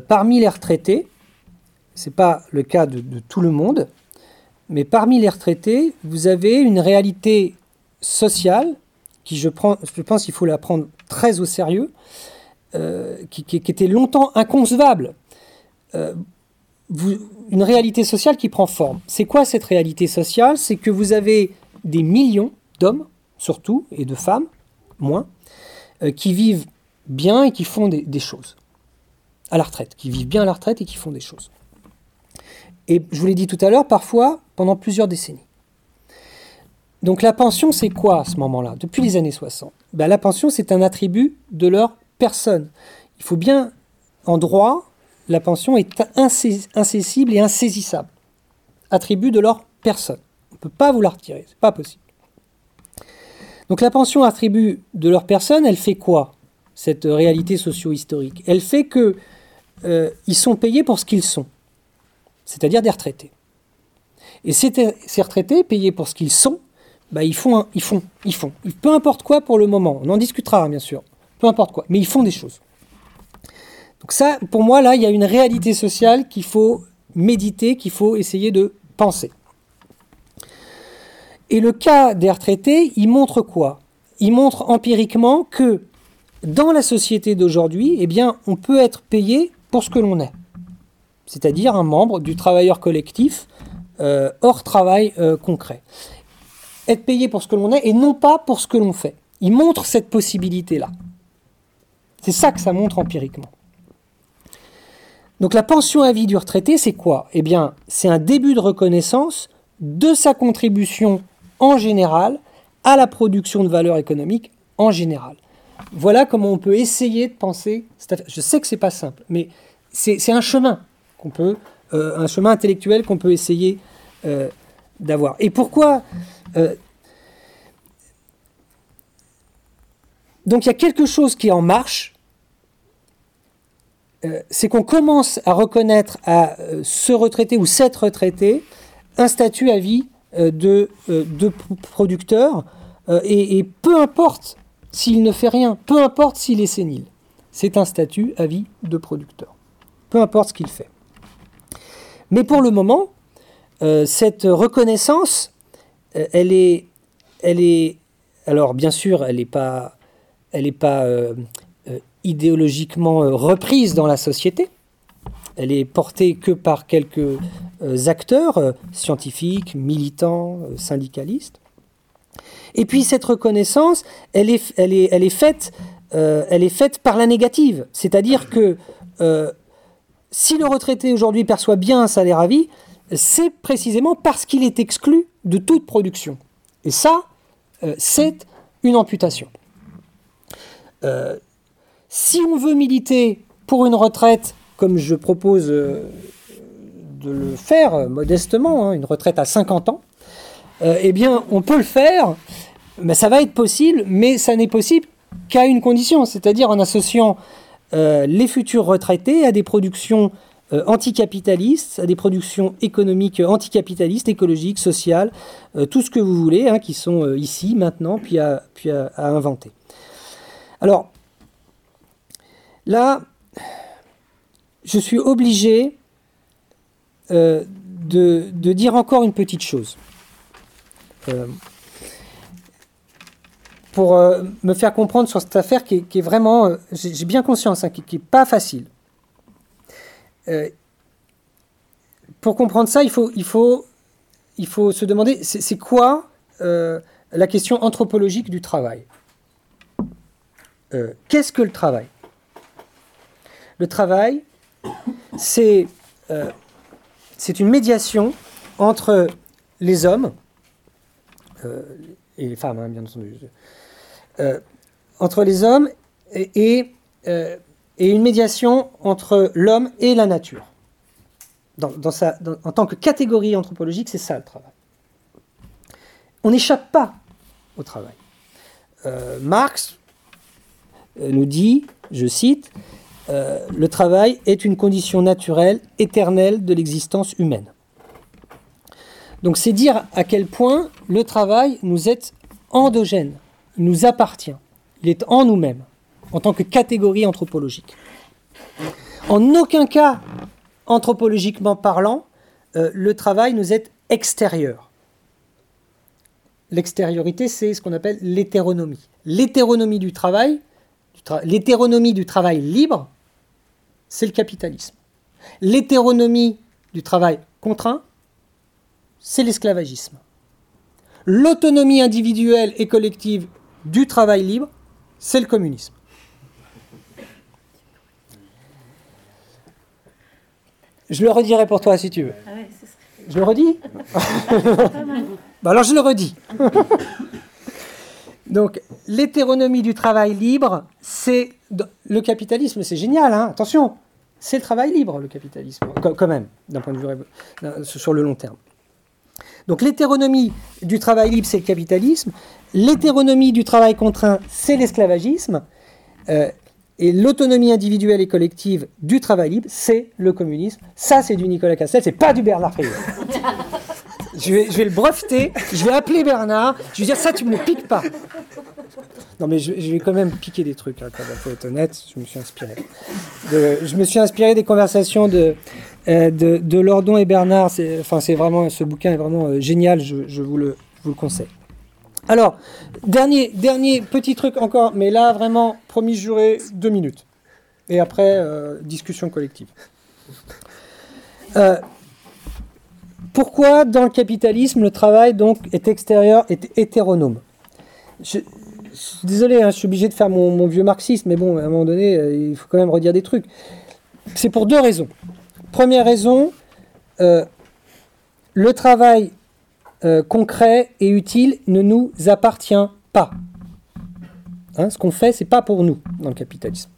parmi les retraités, ce n'est pas le cas de, tout le monde, mais parmi les retraités, vous avez une réalité sociale qui, je, je pense qu'il faut la prendre très au sérieux, euh, qui, était longtemps inconcevable. Une réalité sociale qui prend forme. C'est quoi cette réalité sociale? C'est que vous avez des millions d'hommes, surtout, et de femmes, moins, euh, qui vivent bien et qui font des choses à la retraite, qui vivent bien à la retraite et qui font des choses. Et je vous l'ai dit tout à l'heure, parfois pendant plusieurs décennies. Donc la pension, c'est quoi à ce moment-là, depuis les années 60 ben, La pension, c'est un attribut de leur personne. Il faut bien, en droit, la pension est incessible et insaisissable. Attribut de leur personne. On ne peut pas vous la retirer, c'est pas possible. Donc la pension attribut de leur personne, elle fait quoi Cette réalité socio-historique? Elle fait que euh, ils sont payés pour ce qu'ils sont c'est-à-dire des retraités. Et ces, retraités, payés pour ce qu'ils sont, bah, ils, font ils font, ils font. Peu importe quoi pour le moment, on en discutera bien sûr, peu importe quoi, mais ils font des choses. Donc ça, pour moi, là, il y a une réalité sociale qu'il faut méditer, qu'il faut essayer de penser. Et le cas des retraités, il montre quoi? Il montre empiriquement que dans la société d'aujourd'hui, eh bien, on peut être payé pour ce que l'on est c'est-à-dire un membre du travailleur collectif euh, hors travail euh, concret. Être payé pour ce que l'on est et non pas pour ce que l'on fait. Il montre cette possibilité-là. C'est ça que ça montre empiriquement. Donc la pension à vie du retraité, c'est quoi? Eh bien, c'est un début de reconnaissance de sa contribution en général à la production de valeur économique en général. Voilà comment on peut essayer de penser. Je sais que c'est pas simple, mais c'est un chemin qu'on peut, euh, un chemin intellectuel qu'on peut essayer euh, d'avoir. Et pourquoi euh, Donc il y a quelque chose qui est en marche, c'est qu'on commence à reconnaître à ce retraité ou cette retraité un statut à vie de, de producteur, et, peu importe s'il ne fait rien, peu importe s'il est sénile, c'est un statut à vie de producteur, peu importe ce qu'il fait. Mais pour le moment, euh, cette reconnaissance, euh, elle, est, elle est, alors bien sûr, elle n'est pas, elle est pas euh, idéologiquement reprise dans la société. elle est portée que par quelques acteurs scientifiques, militants, syndicalistes. Et puis cette reconnaissance, elle est, faite, par la négative. C'est-à-dire que si le retraité aujourd'hui perçoit bien un salaire à vie, c'est précisément parce qu'il est exclu de toute production. Et ça, euh, c'est une amputation. Euh, si on veut militer pour une retraite, comme je propose euh, de le faire modestement, hein, une retraite à 50 ans, eh bien, on peut le faire, mais ça va être possible, mais ça n'est possible qu'à une condition, c'est-à-dire en associant les futurs retraités à des productions euh, anticapitalistes, à des productions économiques anticapitalistes, écologiques, sociales, euh, tout ce que vous voulez, hein, qui sont euh, ici, maintenant, puis à, puis à, inventer. Alors, là, je suis obligé de, de, dire encore une petite chose. pour me faire comprendre sur cette affaire qui est, vraiment, j'ai bien conscience, hein, qui n'est pas facile. Euh, pour comprendre ça, il faut, se demander, c'est quoi euh, la question anthropologique du travail? Euh, Qu'est-ce que le travail? Le travail, c'est c'est une médiation entre les hommes et les femmes, hein, bien entendu, entre les hommes et, et une médiation entre l'homme et la nature. Dans, sa, en tant que catégorie anthropologique, c'est ça le travail. On n'échappe pas au travail. Euh, Marx euh, nous dit, je cite, euh, le travail est une condition naturelle, éternelle de l'existence humaine. Donc c'est dire à quel point le travail nous est endogène, il nous appartient, il est en nous-mêmes en tant que catégorie anthropologique. En aucun cas, anthropologiquement parlant, euh, le travail nous est extérieur. L'extériorité, c'est ce qu'on appelle l'hétéronomie. L'hétéronomie du travail, l'hétéronomie du travail libre, c'est le capitalisme. L'hétéronomie du travail contraint, c'est l'esclavagisme. L'autonomie individuelle et collective du travail libre, c'est le communisme. Je le redirai pour toi si tu veux. Ah je le redis [LAUGHS] bah Alors je le redis. [LAUGHS] Donc l'hétéronomie du travail libre, c'est le capitalisme, c'est génial, hein attention, c'est le travail libre, le capitalisme, quand même, d'un point de vue sur le long terme. Donc l'hétéronomie du travail libre, c'est le capitalisme. L'hétéronomie du travail contraint, c'est l'esclavagisme. Euh, et l'autonomie individuelle et collective du travail libre, c'est le communisme. Ça, c'est du Nicolas Castel, c'est pas du Bernard Friot. Je, vais, le breveter, je vais appeler Bernard, je vais dire ça, tu me piques pas. Non, mais je, vais quand même piquer des trucs, hein, quand même, faut être honnête, je me suis inspiré. je me suis inspiré des conversations de, euh, de, Lordon et Bernard. Enfin, c'est vraiment, ce bouquin est vraiment euh, génial, je, vous le, vous le conseille. Alors, dernier, dernier petit truc encore, mais là vraiment, promis juré, deux minutes. Et après, euh, discussion collective. Euh, pourquoi dans le capitalisme le travail donc est extérieur, est hétéronome? Désolé, hein, je suis obligé de faire mon, vieux marxiste, mais bon, à un moment donné, euh, il faut quand même redire des trucs. C'est pour deux raisons. Première raison, le travail euh, concret et utile ne nous appartient pas. Hein, ce qu'on fait, c'est pas pour nous dans le capitalisme.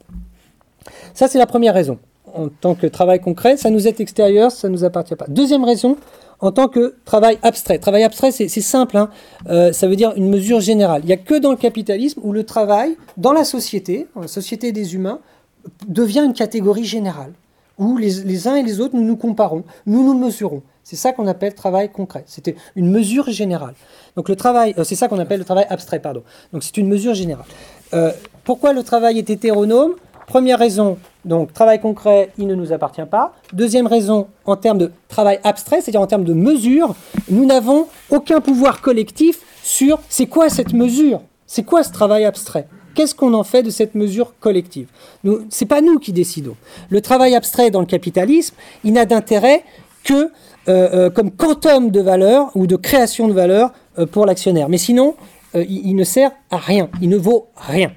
Ça, c'est la première raison. En tant que travail concret, ça nous est extérieur, ça ne nous appartient pas. Deuxième raison, en tant que travail abstrait. Travail abstrait, c'est simple, hein. euh, ça veut dire une mesure générale. Il n'y a que dans le capitalisme où le travail, dans la société, la société des humains, devient une catégorie générale, où les, les uns et les autres, nous nous comparons, nous nous mesurons. C'est ça qu'on appelle travail concret. C'était une mesure générale. Donc le travail, euh, c'est ça qu'on appelle le travail abstrait, pardon. Donc c'est une mesure générale. Euh, pourquoi le travail est hétéronome? Première raison, donc travail concret, il ne nous appartient pas. Deuxième raison, en termes de travail abstrait, c'est-à-dire en termes de mesure, nous n'avons aucun pouvoir collectif sur c'est quoi cette mesure, c'est quoi ce travail abstrait. Qu'est-ce qu'on en fait de cette mesure collective? Ce n'est pas nous qui décidons. Le travail abstrait dans le capitalisme, il n'a d'intérêt que comme quantum de valeur ou de création de valeur pour l'actionnaire. Mais sinon, il, ne sert à rien, il ne vaut rien.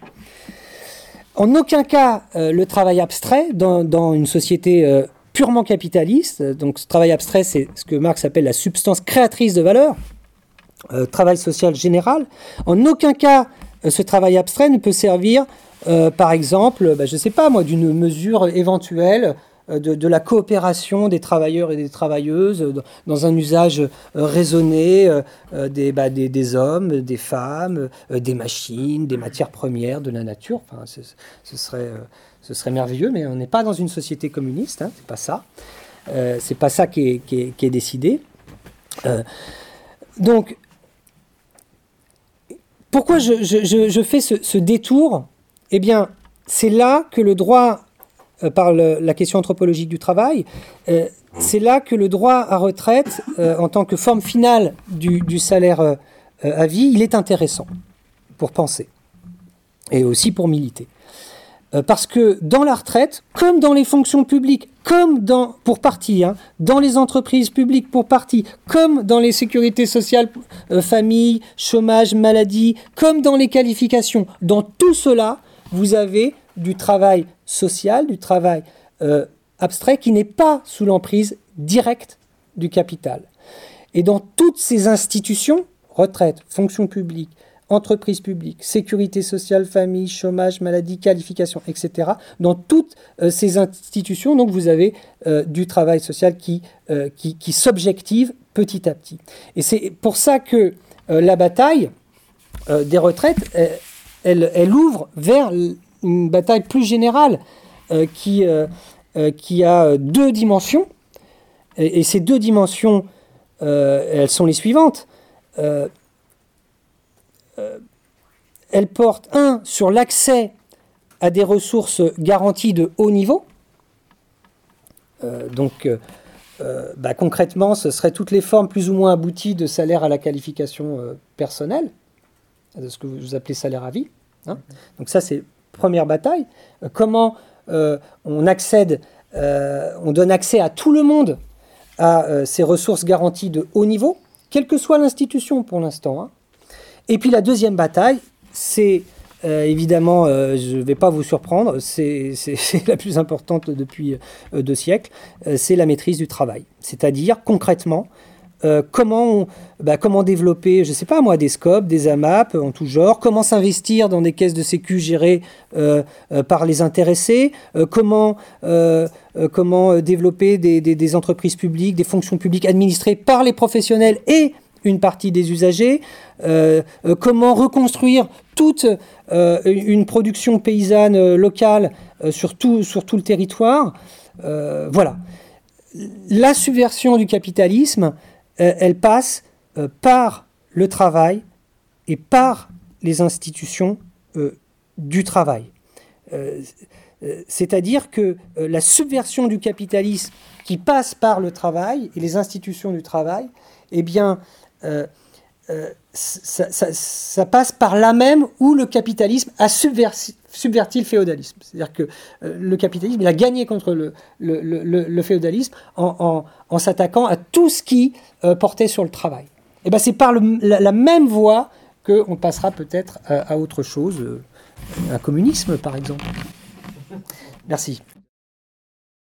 En aucun cas, le travail abstrait dans, une société purement capitaliste. Donc ce travail abstrait, c'est ce que Marx appelle la substance créatrice de valeur, euh, travail social général. En aucun cas, euh, ce travail abstrait ne peut servir, euh, par exemple, bah, je ne sais pas moi, d'une mesure éventuelle de, la coopération des travailleurs et des travailleuses dans un usage raisonné bah, des, des, hommes, des femmes, des machines, des matières premières, de la nature. Enfin, ce serait merveilleux, mais on n'est pas dans une société communiste, hein, c'est pas ça. Euh, c'est pas ça qui est, décidé. Euh, donc, pourquoi je, fais ce, détour? Eh bien, c'est là que le droit, euh, par la question anthropologique du travail, euh, c'est là que le droit à retraite, en tant que forme finale du, salaire à vie, il est intéressant pour penser et aussi pour militer. Euh, parce que dans la retraite, comme dans les fonctions publiques, comme dans, pour partie, hein, dans les entreprises publiques pour partie, comme dans les sécurités sociales, euh, famille, chômage, maladie, comme dans les qualifications, dans tout cela, vous avez du travail social, du travail euh, abstrait qui n'est pas sous l'emprise directe du capital. Et dans toutes ces institutions, retraite, fonction publique, entreprises publiques, sécurité sociale, famille, chômage, maladie, qualification, etc. Dans toutes euh, ces institutions, donc vous avez euh, du travail social qui, s'objective petit à petit. Et c'est pour ça que la bataille des retraites, elle, ouvre vers une bataille plus générale qui, qui a deux dimensions. Et, ces deux dimensions, elles sont les suivantes. Euh, elle porte, un, sur l'accès à des ressources garanties de haut niveau. Euh, donc, euh, bah, concrètement, ce seraient toutes les formes plus ou moins abouties de salaire à la qualification personnelle, de ce que vous appelez salaire à vie. Hein. Donc ça, c'est première bataille. comment on accède, on donne accès à tout le monde à ces ressources garanties de haut niveau, quelle que soit l'institution pour l'instant. Hein. Et puis la deuxième bataille, c'est euh, évidemment, euh, je ne vais pas vous surprendre, [LAUGHS] c'est la plus importante depuis euh, deux siècles, c'est la maîtrise du travail. C'est-à-dire concrètement, comment, bah, comment développer, je ne sais pas moi, des scopes, des AMAP en tout genre, comment s'investir dans des caisses de sécu gérées par les intéressés, comment, comment développer des, entreprises publiques, des fonctions publiques administrées par les professionnels et une partie des usagers, euh, euh, comment reconstruire toute euh, une production paysanne locale sur tout le territoire. voilà. La subversion du capitalisme, elle passe par le travail et par les institutions du travail. C'est-à-dire que la subversion du capitalisme qui passe par le travail et les institutions du travail, eh bien, euh, euh, ça, passe par là même où le capitalisme a subverti, le féodalisme. C'est-à-dire que euh, le capitalisme il a gagné contre le, le, féodalisme en, s'attaquant à tout ce qui portait sur le travail. Et ben c'est par la, même voie qu'on passera peut-être à, à, autre chose, un communisme par exemple. Merci.